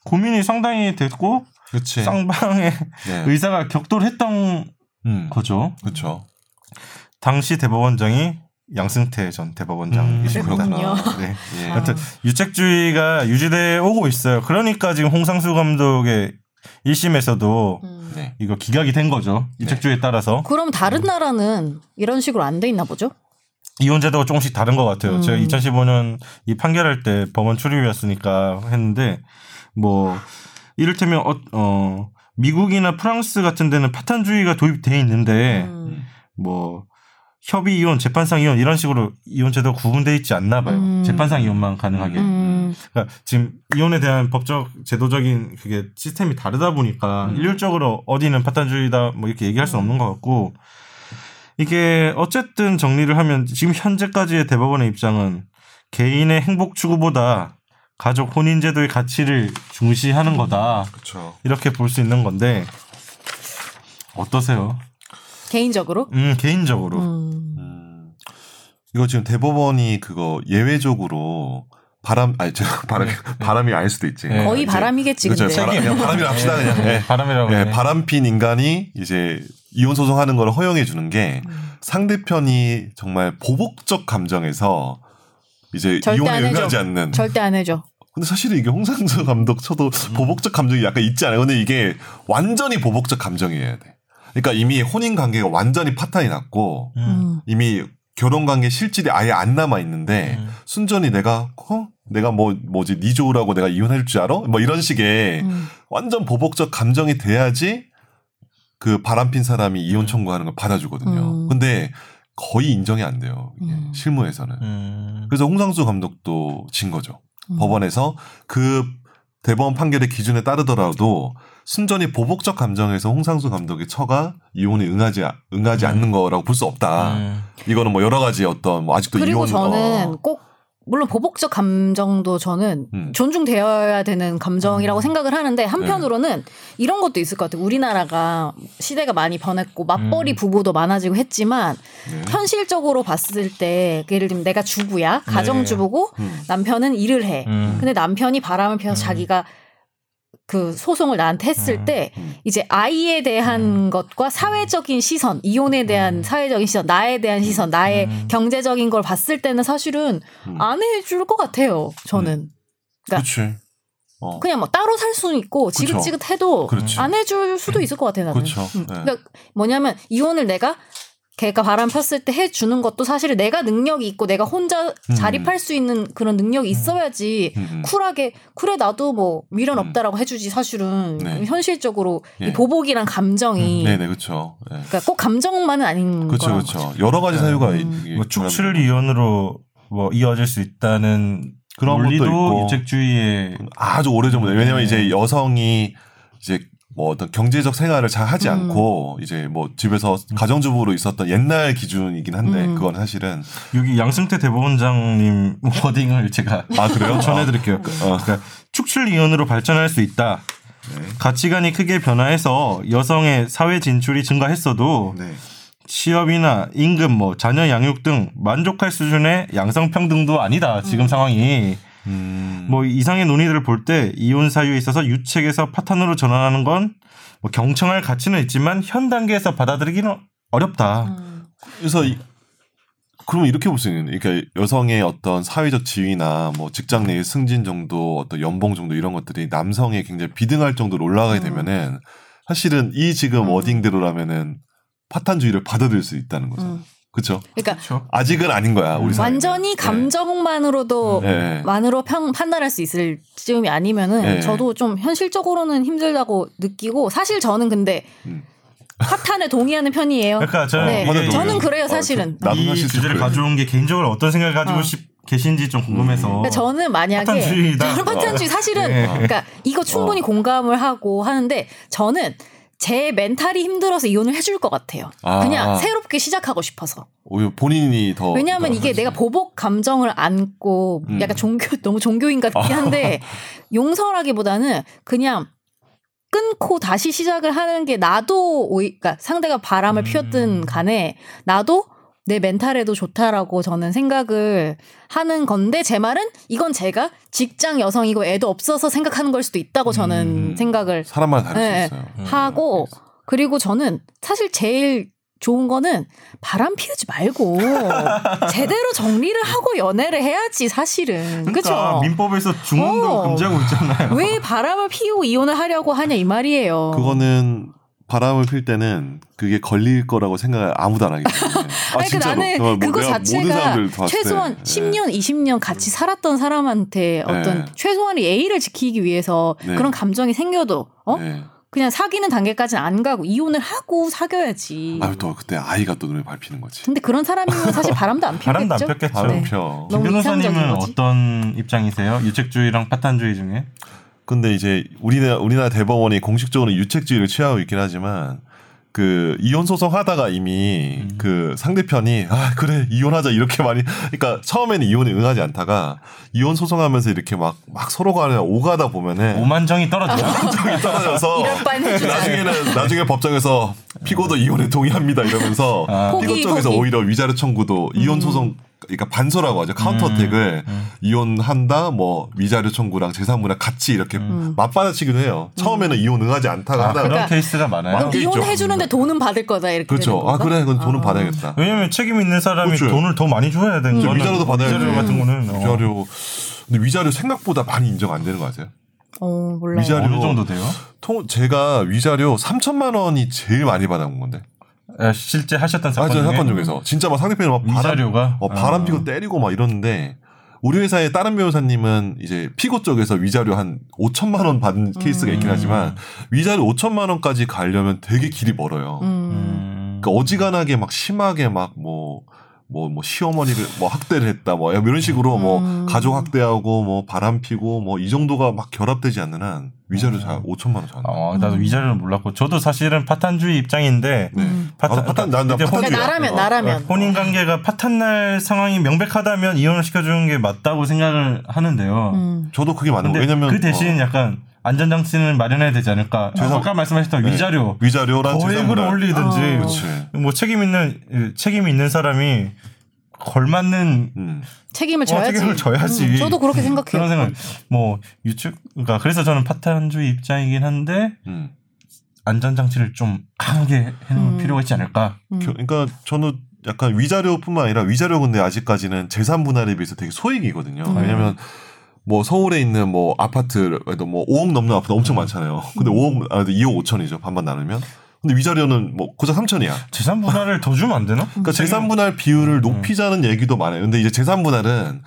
고민이 상당히 됐고 그렇지. 쌍방의 네. 의사가 격돌했던 음. 거죠. 그렇죠. 당시 대법원장이 양승태 전 대법원장이십니다. 음. 네. 예. 하여튼 유책주의가 유지돼 오고 있어요. 그러니까 지금 홍상수 감독의 1심에서도 음. 네. 이거 기각이 된 거죠. 유책주의에 따라서 그럼 다른 나라는 이런 식으로 안 돼 있나 보죠? 이혼 제도가 조금씩 다른 것 같아요. 음. 제가 2015년 이 판결할 때 법원 출입이었으니까 했는데 뭐 이를테면 어, 어 미국이나 프랑스 같은 데는 파탄주의가 도입돼 있는데 음. 뭐 협의 이혼, 재판상 이혼 이런 식으로 이혼 제도가 구분돼 있지 않나 봐요. 음. 재판상 이혼만 가능하게. 음. 그러니까 지금 이혼에 대한 법적 제도적인 그게 시스템이 다르다 보니까 음. 일률적으로 어디는 파탄주의다 뭐 이렇게 얘기할 수는 없는 것 같고 이게 어쨌든 정리를 하면 지금 현재까지의 대법원의 입장은 개인의 행복 추구보다 가족 혼인 제도의 가치를 중시하는 거다 그렇죠. 이렇게 볼 수 있는 건데 어떠세요? 개인적으로? 음 개인적으로 음. 음. 이거 지금 대법원이 그거 예외적으로 바람 아니 저 바람이 바람이 아닐 수도 있지. 네. 거의 바람이겠지 그렇죠. 근데. 바람, 그냥 바람이라 합시다 그냥. 예. 바람이라고 예, 하네. 바람핀 인간이 이제 이혼 소송하는 걸 허용해 주는 게 음. 상대편이 정말 보복적 감정에서 이제 절대 이혼에. 응하지 않는. 절대 안 해줘. 근데 사실은 이게 홍상수 감독 쳐도 음. 보복적 감정이 약간 있지 않아요? 근데 이게 완전히 보복적 감정이어야 돼. 그러니까 이미 혼인 관계가 완전히 파탄이 났고 음. 이미 결혼 관계 실질이 아예 안 남아 있는데 음. 순전히 내가 어 내가 뭐 뭐지 네 좋으라고 내가 이혼할 줄 알아? 뭐 이런 식의 음. 완전 보복적 감정이 돼야지 그 바람핀 사람이 이혼 청구하는 걸 받아주거든요. 음. 근데 거의 인정이 안 돼요. 음. 실무에서는. 음. 그래서 홍상수 감독도 진 거죠. 음. 법원에서 그 대법원 판결의 기준에 따르더라도 순전히 보복적 감정에서 홍상수 감독의 처가 이혼에 응하지 응하지 음. 않는 거라고 볼 수 없다. 음. 이거는 뭐 여러 가지 어떤 뭐 아직도 그리고 이혼 저는 어, 꼭 물론 보복적 감정도 저는 음. 존중되어야 되는 감정이라고 생각을 하는데 네. 한편으로는 이런 것도 있을 것 같아요. 우리나라가 시대가 많이 변했고 맞벌이 음. 부부도 많아지고 했지만 네. 현실적으로 봤을 때 예를 들면 내가 주부야 가정주부고 음. 남편은 일을 해. 음. 근데 남편이 바람을 피워서 음. 자기가 그 소송을 나한테 했을 음. 때 음. 이제 아이에 대한 것과 사회적인 시선, 이혼에 대한 음. 사회적인 시선, 나에 대한 시선, 나의 음. 경제적인 걸 봤을 때는 사실은 음. 안 해줄 것 같아요. 저는 그러니까 그렇지. 어. 그냥 뭐 따로 살 수는 있고 그쵸. 지긋지긋해도. 안 해줄 수도 있을 것 같아요. 나는. 그렇죠. 음. 네. 그러니까 뭐냐면 이혼을 내가 걔가 바람 폈을 때 해주는 것도 사실은 내가 능력이 있고 내가 혼자 음. 자립할 수 있는 그런 능력이 있어야지 음, 음. 쿨하게 그래 나도 뭐 미련 음. 없다라고 해주지 사실은 네. 현실적으로 예. 이 보복이란 감정이 네네 그렇죠. 네. 그러니까 꼭 감정만은 아닌 그렇죠 그렇죠. 여러 가지 사유가 음. 뭐 축출 이혼으로 뭐 이어질 수 있다는 그런 것도 논리도 있고. 유책주의의 아주 오래전부터 왜냐면 네. 이제 여성이 이제 뭐 어떤 경제적 생활을 잘 하지 음. 않고 이제 뭐 집에서 가정주부로 있었던 옛날 기준이긴 한데 음. 그건 사실은 여기 양승태 대법원장님 워딩을 제가 아 그래요? 전해드릴게요. 어. 그러니까 축출 이혼으로 발전할 수 있다. 네. 가치관이 크게 변화해서 여성의 사회 진출이 증가했어도 네. 취업이나 임금, 뭐 자녀 양육 등 만족할 수준의 양성평등도 아니다. 지금 상황이 음. 뭐 이상의 논의들을 볼 때 이혼 사유에 있어서 유책에서 파탄으로 전환하는 건 뭐 경청할 가치는 있지만 현 단계에서 받아들이기는 어렵다. 음. 그래서 이, 그러면 이렇게 볼 수 있는 그러니까 여성의 어떤 사회적 지위나 뭐 직장 내의 승진 정도 어떤 연봉 정도 이런 것들이 남성에 굉장히 비등할 정도로 올라가게 음. 되면은 사실은 이 지금 음. 워딩대로라면은 파탄주의를 받아들일 수 있다는 거죠. 음. 그렇죠? 그러니까 그렇죠. 아직은 아닌 거야 우리. 완전히 네. 감정만으로도 네. 만으로 평, 판단할 수 있을 즈음이 아니면은 네. 저도 좀 현실적으로는 힘들다고 느끼고 사실 저는 근데 음. 파탄에 동의하는 편이에요. 그러니까 저는 네, 저는. 그래요 어, 사실은. 저- 나도 이 주제를. 가져온 게 개인적으로 어떤 생각을 가지고 어. 싶, 계신지 좀 궁금해서. 그러니까 저는 만약에 파탄주의다. 저는 파탄주의 사실은 네. 그러니까 이거 충분히 공감을 하고 하는데 저는 제 멘탈이 힘들어서 이혼을 해줄 것 같아요. 아. 그냥 새롭게 시작하고 싶어서. 오히려 본인이 더 왜냐하면 이게 내가 보복 감정을 안고 음. 약간 종교 너무 종교인 같긴 한데 용서라기보다는 그냥 끊고 다시 시작을 하는 게 나도 그러니까 상대가 바람을 음. 피웠든 간에 나도 내 멘탈에도 좋다라고 저는 생각을 하는 건데 제 말은 이건 제가 직장 여성이고 애도 없어서 생각하는 걸 수도 있다고 저는 음. 생각을 사람마다 다를 네. 수 있어요. 음. 하고 그리고 저는 사실 제일 좋은 거는 바람 피우지 말고 제대로 정리를 하고 연애를 해야지 사실은 그러니까 그렇죠 민법에서 중혼도 어. 금지하고 있잖아요. 왜 바람을 피우고 이혼을 하려고 하냐 이 말이에요 그거는 바람을 필 때는 그게 걸릴 거라고 생각을 아무도 안 하기 때문에. 아, 아니, 그 진짜로. 나는 정말 뭐 그거 자체가 때. 최소한 네. 10년, 20년 같이 살았던 사람한테 어떤 네. 최소한의 예의를 지키기 위해서 네. 그런 감정이 생겨도 어 네. 그냥 사귀는 단계까지는 안 가고 이혼을 하고 사귀어야지. 아유 또 그때 아이가 또 눈에 밟히는 거지. 근데 그런 사람이면 사실 바람도 안 피우겠죠. 바람도 안 폈겠죠. 바람 네. 펴. 김 너무 변호사님은. 어떤 입장이세요? 유책주의랑 파탄주의 중에? 근데 이제 우리나라 우리나라 대법원이 공식적으로 유책주의를 취하고 있긴 하지만 그 이혼 소송 하다가 이미 음. 그 상대편이 아 그래 이혼하자 이렇게 많이 그러니까 처음에는 이혼에 응하지 않다가 이혼 소송하면서 이렇게 막막 서로 간에 오가다 보면은 오만정이 떨어져요. 감정이 떨어져서. 나중에는 나중에 법정에서 피고도 이혼에 동의합니다 이러면서 아. 피고 포기, 쪽에서 포기. 오히려 위자료 청구도 이혼 음. 소송 그러니까 반소라고 하죠 counterattack을 음. 이혼한다 뭐 위자료 청구랑 재산분할 같이 이렇게 음. 맞받아치기도 해요 처음에는 이혼 응하지 않다가 아, 하다가 그런 그러니까 케이스가 많아요. 있죠. 이혼 해주는데 돈은 받을 거다 이렇게. 그렇죠 되는 아? 그래 그건 돈은 아. 받아야겠다 왜냐면 책임 있는 사람이 그렇죠. 돈을 더 많이 줘야 되는. 거는 위자료도 받아야지 위자료 같은 거는 어. 위자료 근데 위자료 생각보다 많이 인정 안 되는 거 아세요? 어 몰라요. 위자료- 어느 정도 돼요? 통 제가 위자료 3천만 원이 제일 많이 받아온 건데 아, 실제 하셨던 사건 사건, 중에 사건 중에서 진짜 막 상대편이 막 바람, 위자료가 어, 바람 아. 피고 때리고 막 이러는데 우리 회사의 다른 변호사님은 이제 피고 쪽에서 위자료 한 5천만 원 받은 케이스가 있긴 음. 하지만 위자료 5천만 원까지 가려면 되게 길이 멀어요. 음. 음. 그러니까 어지간하게 막 심하게 막뭐 뭐 뭐 시어머니를 뭐 학대를 했다 뭐 이런 식으로 뭐 음. 가족 학대하고 뭐 바람 피고 뭐 이 정도가 막 결합되지 않는 한 위자료 잘 5천만 원 잘. 어, 나도 위자료는 몰랐고 저도 사실은 파탄주의 입장인데 네. 음. 파탄 나, 나 이제 파탄주의야. 그러니까 나라면 어. 나라면 혼인 관계가 파탄 날 상황이 명백하다면 이혼을 시켜주는 게 맞다고 생각을 하는데요. 음. 저도 그게 맞는 근데 거 왜냐면 그 대신 어, 약간 안전장치는 마련해야 되지 않을까. 재산- 아까 말씀하셨던 네. 위자료 위자료랑 거액을. 올리든지 어. 그렇지. 뭐 책임 있는 예, 책임이 있는 사람이 걸맞는 음. 책임을 어, 져야지. 책임을 져야지. 음, 저도 그렇게 생각해요. 그런 생각. 뭐 유축 그러니까 그래서 저는 파탄주의 입장이긴 한데 음. 안전장치를 좀 강하게 해놓을 음. 필요가 있지 않을까. 음. 겨- 그러니까 저는 약간 위자료뿐만 아니라 위자료 근데 아직까지는 재산 분할에 비해서 되게 소액이거든요. 음. 왜냐면 뭐 서울에 있는 뭐 아파트에도 뭐 5억 넘는 아파트 엄청 많잖아요. 근데 5억 아 2억 5천이죠. 반반 나누면. 근데 위자료는 뭐 고작 3천이야. 재산 분할을 더 주면 안 되나? 그러니까 재산 분할 비율을 높이자는 얘기도 많아요. 근데 이제 재산 분할은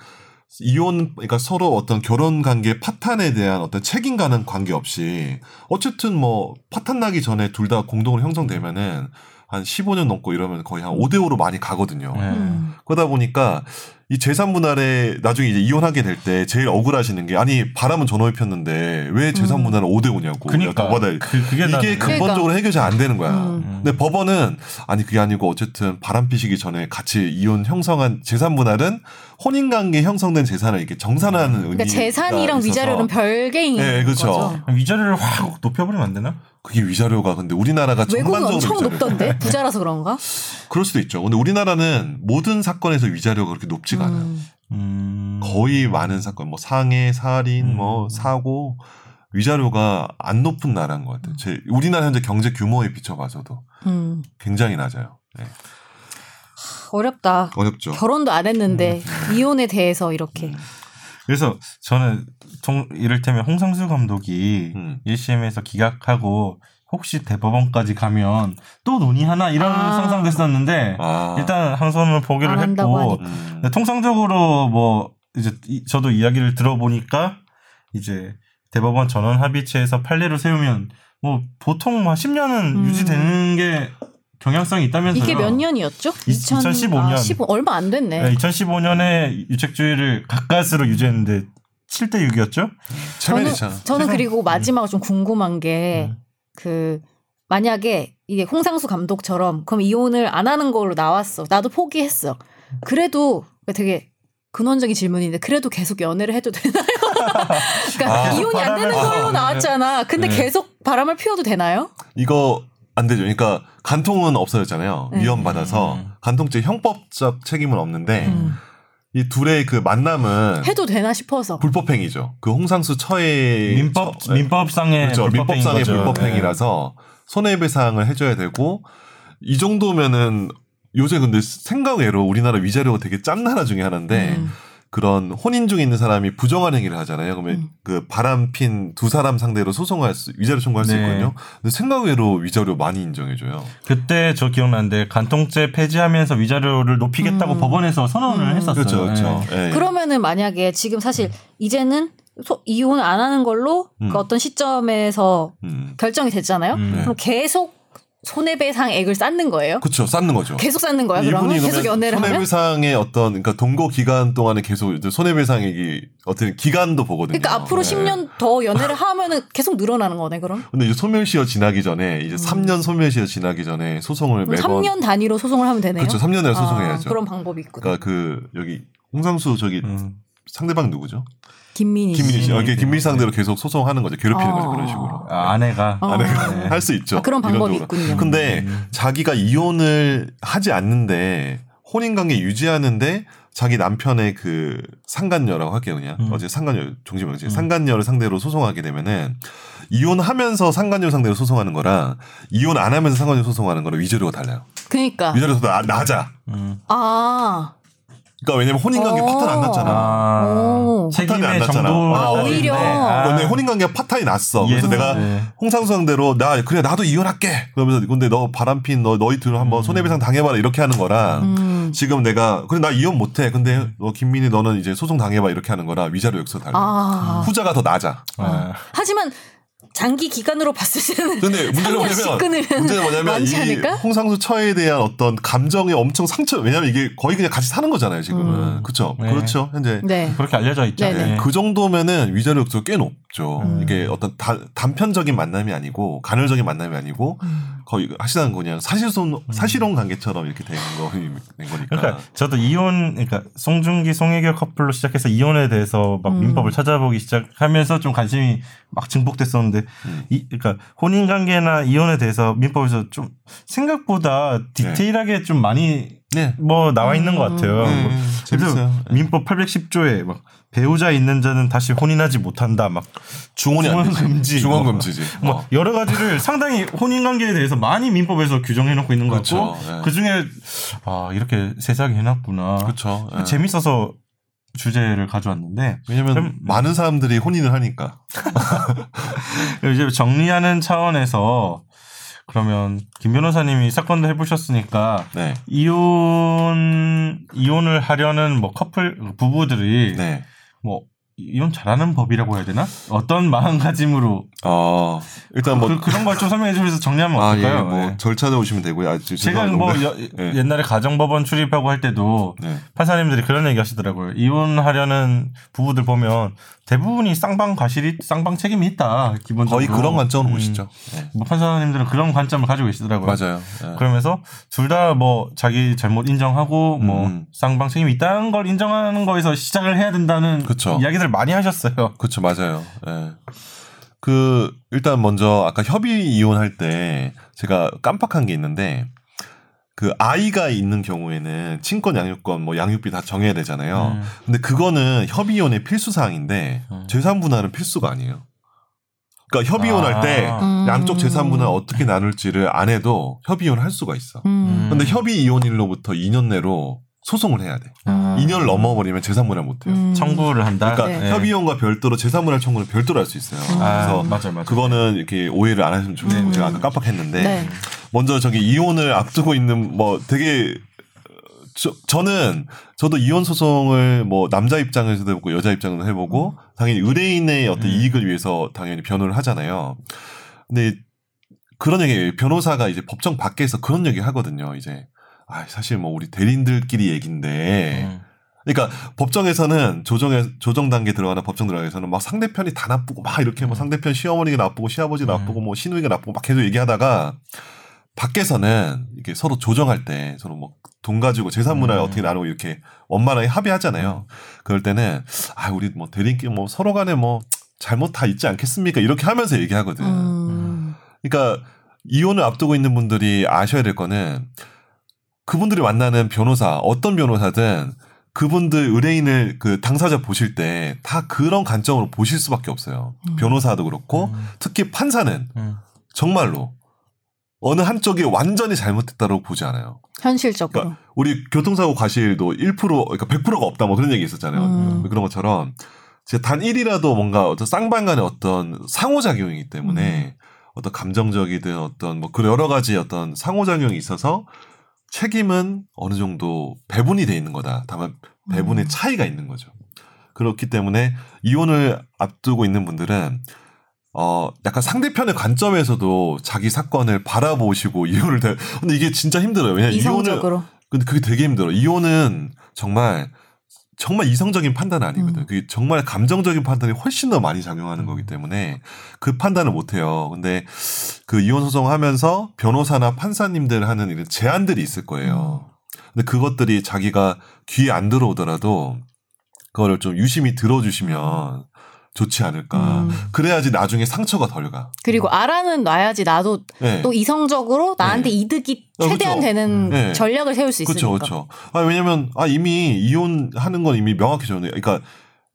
이혼 그러니까 서로 어떤 결혼 관계 파탄에 대한 어떤 책임가는 관계 없이 어쨌든 뭐 파탄 나기 전에 둘 다 공동으로 형성되면은 한 15년 넘고 이러면 거의 한 5대 5로 많이 가거든요. 네. 음. 그러다 보니까 이 재산 분할에 나중에 이제 이혼하게 될 때 제일 억울하시는 게 아니 바람은 전원이 폈는데 왜 재산 음. 분할은 5대 5냐고. 그러니까 받아야 그, 그게 이게 나는- 근본적으로 해결이 잘안 되는 거야. 음. 근데 법원은 아니 그게 아니고 어쨌든 바람 피시기 전에 같이 이혼 형성한 재산 분할은 혼인 관계 형성된 재산을 이렇게 정산하는 의미가 그러니까 재산이랑 있어서 위자료는 별개인 네, 그렇죠. 거죠. 위자료를 확 높여버리면 안 되나? 그게 위자료가 근데 우리나라가 외국은 전반적으로 엄청 위자료가- 높던데 부자라서 그런가? 그럴 수도 있죠. 근데 우리나라는 모든 사건에서 위자료가 그렇게 높지가 않아요. 음. 음. 거의 많은 사건, 뭐 상해, 살인, 음. 뭐 사고 위자료가 안 높은 나라인 것 같아요. 제 우리나라 현재 경제 규모에 비춰봐서도 음. 굉장히 낮아요. 네. 어렵다. 어렵죠. 결혼도 안 했는데 이혼에 대해서 이렇게 음. 그래서 저는 통, 이를테면 홍상수 감독이 음. 1심에서 기각하고 혹시 대법원까지 가면 또 논의하나 이런 아. 상상도 했었는데 아, 일단 항소는 포기를 한다고 했고. 음. 통상적으로 뭐 이제 이- 저도 이야기를 들어보니까 이제 대법원 전원 합의체에서 판례를 세우면 뭐 보통 뭐 10년은 음. 유지되는 게 경향성이 있다면서요. 이게 몇 년이었죠? 2015 년. 아, 15, 얼마 안 됐네. 네, 2015년에 유책주의를 가까스로 유지했는데 7대 6이었죠? 저는 체면이잖아. 저는 그리고 마지막으로 좀 궁금한 게 음. 그 만약에 이게 홍상수 감독처럼 그럼 이혼을 안 하는 걸로 나왔어. 나도 포기했어. 그래도 되게 근원적인 질문인데 그래도 계속 연애를 해도 되나요? 그러니까 아, 이혼이 안 되는 걸로 아, 나왔잖아. 근데 네. 계속 바람을 피워도 되나요? 이거 안 되죠. 그러니까 간통은 없어졌잖아요. 네. 위헌 받아서 음. 간통죄 형법적 책임은 없는데 음. 이 둘의 그 만남은 해도 되나 싶어서. 불법행위죠. 그 홍상수 처의 민법 처- 민법상의 그렇죠. 민법상의. 불법행위라서 손해배상을 해줘야 되고 이 정도면은 요새 근데 생각외로 우리나라 위자료가 되게 짠 나라 중에 하나인데 음. 그런 혼인 중에 있는 사람이 부정한 행위를 하잖아요. 그러면 음. 그 바람 핀 두 사람 상대로 소송할 수 위자료 청구할 수 네. 있거든요. 근데 생각외로 위자료 많이 인정해줘요. 그때 저 기억나는데 간통죄 폐지하면서 위자료를 높이겠다고 음. 법원에서 선언을 음. 했었어요. 그렇죠, 그렇죠. 네. 예. 그러면은 만약에 지금 사실 이제는 소, 이혼 안 하는 걸로 음. 그 어떤 시점에서 음. 결정이 됐잖아요. 음. 그럼 계속 손해배상액을 쌓는 거예요? 그렇죠. 쌓는 거죠. 계속 쌓는 거야 그러면 계속 연애를 하면 손해배상의 어떤 그러니까 동거 기간 동안에 계속 손해배상액이 어떤 기간도 보거든요. 그러니까 앞으로 네. 10년 더 연애를 하면은 계속 늘어나는 거네 그럼 근데 이제 소멸시효 지나기 전에 이제 3년 소멸시효 지나기 전에 소송을 매번 3년 단위로 소송을 하면 되네요. 그렇죠. 3년 내에 아, 소송해야죠. 그런 방법이 있구나. 그러니까 그 여기 홍상수 저기 음. 상대방 누구죠? 김민희 씨. 김민희 씨. 어, 이게 네. 김민희 상대로 계속 소송하는 거죠. 괴롭히는 아. 거죠. 그런 식으로. 아, 아내가 어. 네. 할수 있죠. 아, 그런 방법이. 있군요. 근데 음. 자기가 이혼을 하지 않는데 혼인 관계 유지하는데 자기 남편의 그 상간녀라고 할게요 그냥 음. 어제 상간녀 종지명지 음. 상간녀를 상대로 소송하게 되면은 이혼하면서 상간녀 상대로 소송하는 거랑 이혼 안 하면서 상간녀 소송하는 거랑 위자료가 달라요. 그러니까 위자료가 나, 낮아. 음. 아, 그러니까 왜냐면 혼인 관계 어. 파탄 안 났잖아. 아, 오. 파탄이 안 났잖아. 정도 아, 오히려. 근데 혼인 관계가 파탄이 났어. 그래서 예. 내가 네. 홍상수 상대로 나 그래 나도 이혼할게. 그러면서 근데 너 바람핀 너 너희 둘 한번 음. 손해배상 당해봐라 이렇게 하는 거랑 음. 지금 내가 그래 나 이혼 못해. 근데 너 김민희 너는 이제 소송 당해봐 이렇게 하는 거라 위자료 역서 달라. 아. 후자가 더 낮아. 아. 하지만 장기 기간으로 봤을 때는 근데 문제는 3년씩 뭐냐면 문제는 뭐냐면 이 않을까? 홍상수 처에 대한 어떤 감정이 엄청 상처. 왜냐면 이게 거의 그냥 같이 사는 거잖아요 지금은. 음. 그렇죠. 네. 그렇죠. 현재 네. 그렇게 알려져 있죠. 네네. 네. 그 정도면은 위자료 역수가 꽤 높죠. 음. 이게 어떤 다- 단편적인 만남이 아니고 간헐적인 만남이 아니고 음. 거의 하시는 그냥 사실혼 사실혼 관계처럼 이렇게 된 거 된 거니까. 그러니까 저도 이혼, 그러니까 송중기, 송혜교 커플로 시작해서 이혼에 대해서 막 음. 민법을 찾아보기 시작하면서 좀 관심이 막 증폭됐었는데, 음. 이, 그러니까 혼인 관계나 이혼에 대해서 민법에서 좀 생각보다 디테일하게 좀 많이 네. 뭐 나와 있는 것 같아요. 음, 뭐 재밌어요. 네. 민법 810조에 막 배우자 있는 자는 다시 혼인하지 못한다. 막 중혼이. 중혼 금지. 중혼 뭐. 금지지. 뭐 어. 여러 가지를 상당히 혼인 관계에 대해서 많이 민법에서 규정해 놓고 있는 것 그렇죠. 같고 네. 그 중에 아 이렇게 세세하게 해놨구나. 그렇죠. 예. 재밌어서 주제를 가져왔는데 왜냐면 그럼- 많은 사람들이 혼인을 하니까. 이제 정리하는 차원에서 그러면 김 변호사님이 사건도 해보셨으니까 네. 이혼 이혼을 하려는 뭐 커플 부부들이 네. 뭐 이혼 잘하는 법이라고 해야 되나? 어떤 마음가짐으로 어, 일단 뭐 그, 런 걸 좀 설명해 주셔서 정리하면 아, 어떨까요? 예, 뭐 네. 절차대 오시면 되고요. 아, 저- 제가. 뭐 여- 네. 옛날에 가정법원 출입하고 할 때도 네. 판사님들이 그런 얘기 하시더라고요. 이혼하려는 부부들 보면 대부분이 쌍방 과실이 쌍방 책임이 있다. 기본적으로 거의 그런 관점으로 음, 보시죠. 네. 뭐 판사님들은 그런 관점을 가지고 계시더라고요. 맞아요. 예. 그러면서 둘 다 뭐 자기 잘못 인정하고 뭐 음. 쌍방 책임이 있다는 걸 인정하는 거에서 시작을 해야 된다는 그쵸. 이야기들 많이 하셨어요. 그렇죠, 맞아요. 예. 그 일단 먼저 아까 협의 이혼할 때 제가 깜빡한 게 있는데 그 아이가 있는 경우에는 친권 양육권 뭐 양육비 다 정해야 되잖아요. 음. 근데 그거는 협의 이혼의 필수 사항인데 음. 재산 분할은 필수가 아니에요. 그러니까 협의 이혼할 때 아. 음. 양쪽 재산 분할 어떻게 나눌지를 안 해도 협의 이혼을 할 수가 있어. 음. 근데 협의 이혼일로부터 2년 내로 소송을 해야 돼. 아. 2년을 넘어버리면 재산 분할 못 해요. 음. 청구를 한다. 그러니까 네. 협의원과 별도로 재산분할 청구는 별도로 할 수 있어요. 아, 그래서 맞아요, 맞아요. 그거는 이렇게 오해를 안 하시면 좋겠고 음. 제가 아까 깜빡했는데 네. 먼저 저기 이혼을 앞두고 있는 뭐 되게 저, 저는 저도 이혼 소송을 뭐 남자 입장에서도 해보고 여자 입장에서도 해보고 당연히 의뢰인의 어떤 음. 이익을 위해서 당연히 변호를 하잖아요. 근데 그런 얘기 변호사가 이제 법정 밖에서 그런 얘기 하거든요. 이제 아 사실 뭐 우리 대리인들끼리 얘긴데 음. 그러니까 법정에서는 조정에 조정 단계 들어가는 법정 들어가서는 막 상대편이 다 나쁘고 막 이렇게 뭐 음. 상대편 시어머니가 나쁘고 시아버지 가 음. 나쁘고 뭐 시누이가 나쁘고 막 계속 얘기하다가 밖에서는 이게 서로 조정할 때 서로 뭐 돈 가지고 재산 문화를 음. 어떻게 나누고 이렇게 원만하게 합의하잖아요. 그럴 때는 아 우리 뭐 대리인끼리 뭐 서로 간에 뭐 잘못 다 있지 않겠습니까? 이렇게 하면서 얘기하거든. 음. 그러니까 이혼을 앞두고 있는 분들이 아셔야 될 거는 그분들이 만나는 변호사 어떤 변호사든 그분들 의뢰인을 그 당사자 보실 때 다 그런 관점으로 보실 수밖에 없어요. 음. 변호사도 그렇고 음. 특히 판사는 음. 정말로 어느 한쪽이 완전히 잘못됐다고 보지 않아요. 현실적으로. 그러니까 우리 교통사고 과실도 1% 그러니까 100%가 없다 뭐 그런 얘기 있었잖아요. 음. 그런 것처럼 진짜 단 1이라도 뭔가 어떤 쌍방 간의 어떤 상호작용이기 때문에 어떤 감정적이든 어떤 뭐 그런 여러 가지 어떤 상호작용이 있어서 책임은 어느 정도 배분이 돼 있는 거다. 다만 배분의 음. 차이가 있는 거죠. 그렇기 때문에 이혼을 앞두고 있는 분들은 어 약간 상대편의 관점에서도 자기 사건을 바라보시고 이혼을 대 근데 이게 진짜 힘들어요. 왜냐면 이혼을. 근데 그게 되게 힘들어. 이혼은 정말 정말 이성적인 판단 아니거든. 음. 그게 정말 감정적인 판단이 훨씬 더 많이 작용하는 거기 때문에 그 판단을 못 해요. 근데 그 이혼 소송 하면서 변호사나 판사님들 하는 이런 제안들이 있을 거예요. 근데 그것들이 자기가 귀에 안 들어오더라도 그거를 좀 유심히 들어주시면 좋지 않을까. 음. 그래야지 나중에 상처가 덜 가. 그리고 알아는 놔야지 나도 네. 또 이성적으로 나한테 네. 이득이 어, 최대한 그쵸. 되는 네. 전략을 세울 수 있으니까. 그렇죠, 그렇죠. 아 왜냐면 아 이미 이혼하는 건 이미 정해. 그러니까,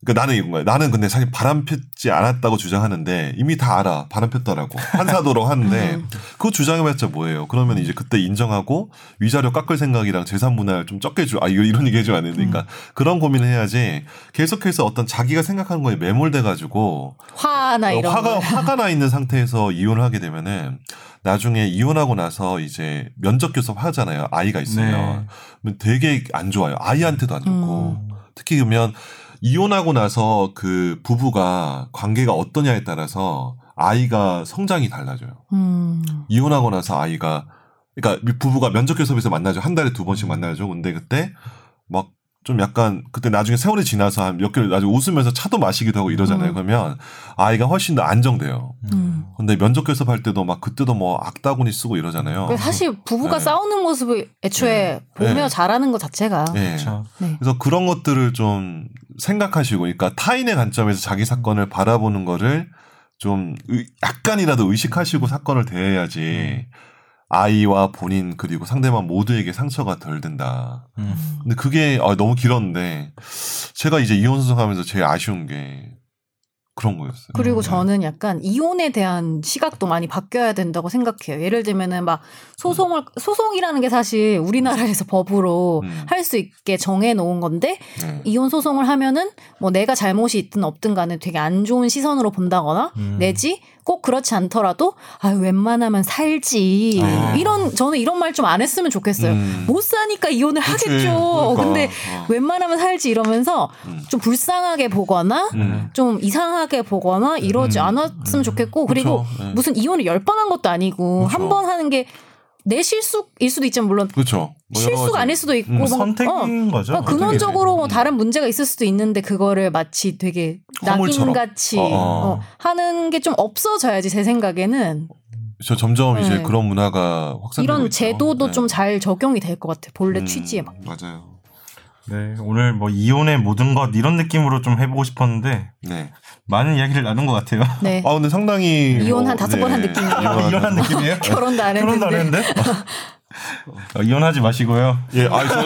그러니까 나는 이건 거야. 나는 근데 사실 바람 폈지 않았다고 주장하는데 이미 다 알아. 바람 폈더라고. 판사도록 하는데 음. 그거 주장해봤자 뭐예요? 그러면 이제 그때 인정하고 위자료 깎을 생각이랑 재산 분할 좀 적게 줘. 아 이거 이런 얘기 해주면 안 되니까 음. 그런 고민을 해야지. 계속해서 어떤 자기가 생각하는 거에 매몰돼 가지고 화나 이런 화가 거. 화가 나 있는 상태에서 이혼을 하게 되면은 나중에 이혼하고 나서 이제 면접 교섭 하잖아요. 아이가 있으면 네. 되게 안 좋아요. 아이한테도 안 좋고 음. 특히 그러면 이혼하고 나서 그 부부가 관계가 어떠냐에 따라서 아이가 성장이 달라져요. 음. 이혼하고 나서 아이가 그러니까 부부가 면접 교섭에서 만나죠. 한 달에 두 번씩 만나죠. 근데 그때 막 좀 약간 그때 나중에 세월이 지나서 한 몇 개월 나중에 웃으면서 차도 마시기도 하고 이러잖아요. 음. 그러면 아이가 훨씬 더 안정돼요. 음. 근데 면접 교섭할 때도 막 그때도 뭐 악다구니 쓰고 이러잖아요. 사실 부부가 네. 싸우는 모습을 애초에 네. 보며 네. 잘하는 것 자체가 네. 그렇죠. 네. 그래서 그런 것들을 좀 생각하시고, 그러니까 타인의 관점에서 자기 사건을 바라보는 거를 좀 의- 약간이라도 의식하시고 사건을 대해야지 아이와 본인 그리고 상대방 모두에게 상처가 덜 된다. 음. 근데 그게 아, 너무 길었는데 제가 이제 이혼 소송하면서 제일 아쉬운 게 그런 거였어요. 그리고 음. 저는 약간 이혼에 대한 시각도 많이 바뀌어야 된다고 생각해요. 예를 들면은 막 소송을 소송이라는 게 사실 우리나라에서 법으로 음. 할수 있게 정해 놓은 건데 네. 이혼 소송을 하면은 뭐 내가 잘못이 있든 없든 간에 되게 안 좋은 시선으로 본다거나 음. 내지 꼭 그렇지 않더라도 아 웬만하면 살지 아. 이런 저는 이런 말 좀 안 했으면 좋겠어요. 음. 못 사니까 이혼을 그치. 하겠죠. 그러니까. 근데 어. 웬만하면 살지 이러면서 음. 좀 불쌍하게 보거나 음. 좀 이상하게 보거나 이러지 음. 않았으면 좋겠고 그리고 그쵸. 네. 무슨 이혼을 열 번 한 것도 아니고. 한 번 하는 게 내 실수일 수도 있지만 물론 그렇죠. 뭐 실수가. 아닐 수도 있고 음, 뭐, 어, 선택인 거죠. 어, 근원적으로 뭐 음. 다른 문제가 있을 수도 있는데 그거를 마치 되게. 낙인같이 어, 어. 어, 하는 게 좀 없어져야지 제 생각에는 저 점점 이제 네. 그런 문화가 확산되고 이런 있죠. 제도도 네. 좀잘 적용이 될 것 같아 본래 음, 취지에 막. 맞아요. 네, 오늘 뭐 이혼의 모든 것 이런 느낌으로 좀 해보고 싶었는데 네. 많은 이야기를 나눈 것 같아요. 네. 아 근데 상당히 이혼 뭐, 한 다섯 번한 느낌이에요. 이혼 이혼한 느낌이에요? 결혼도 안 결혼도 안 했는데. 했는데? 어, 이혼하지 마시고요. 예, 아, 저...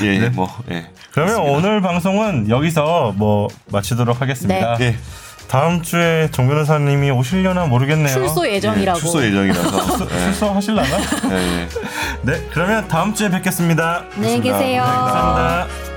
예, 네. 뭐, 예. 그러면 오늘 방송은 여기서 뭐 마치도록 하겠습니다. 예, 다음 주에 정 변호사님이 오시려나 모르겠네요. 출소 예정이라고. 예, 출소 예정이라서. 예, 출소 하실라나? 예, 예. 네, 그러면 다음 주에 뵙겠습니다. 안녕히 계세요. 감사합니다.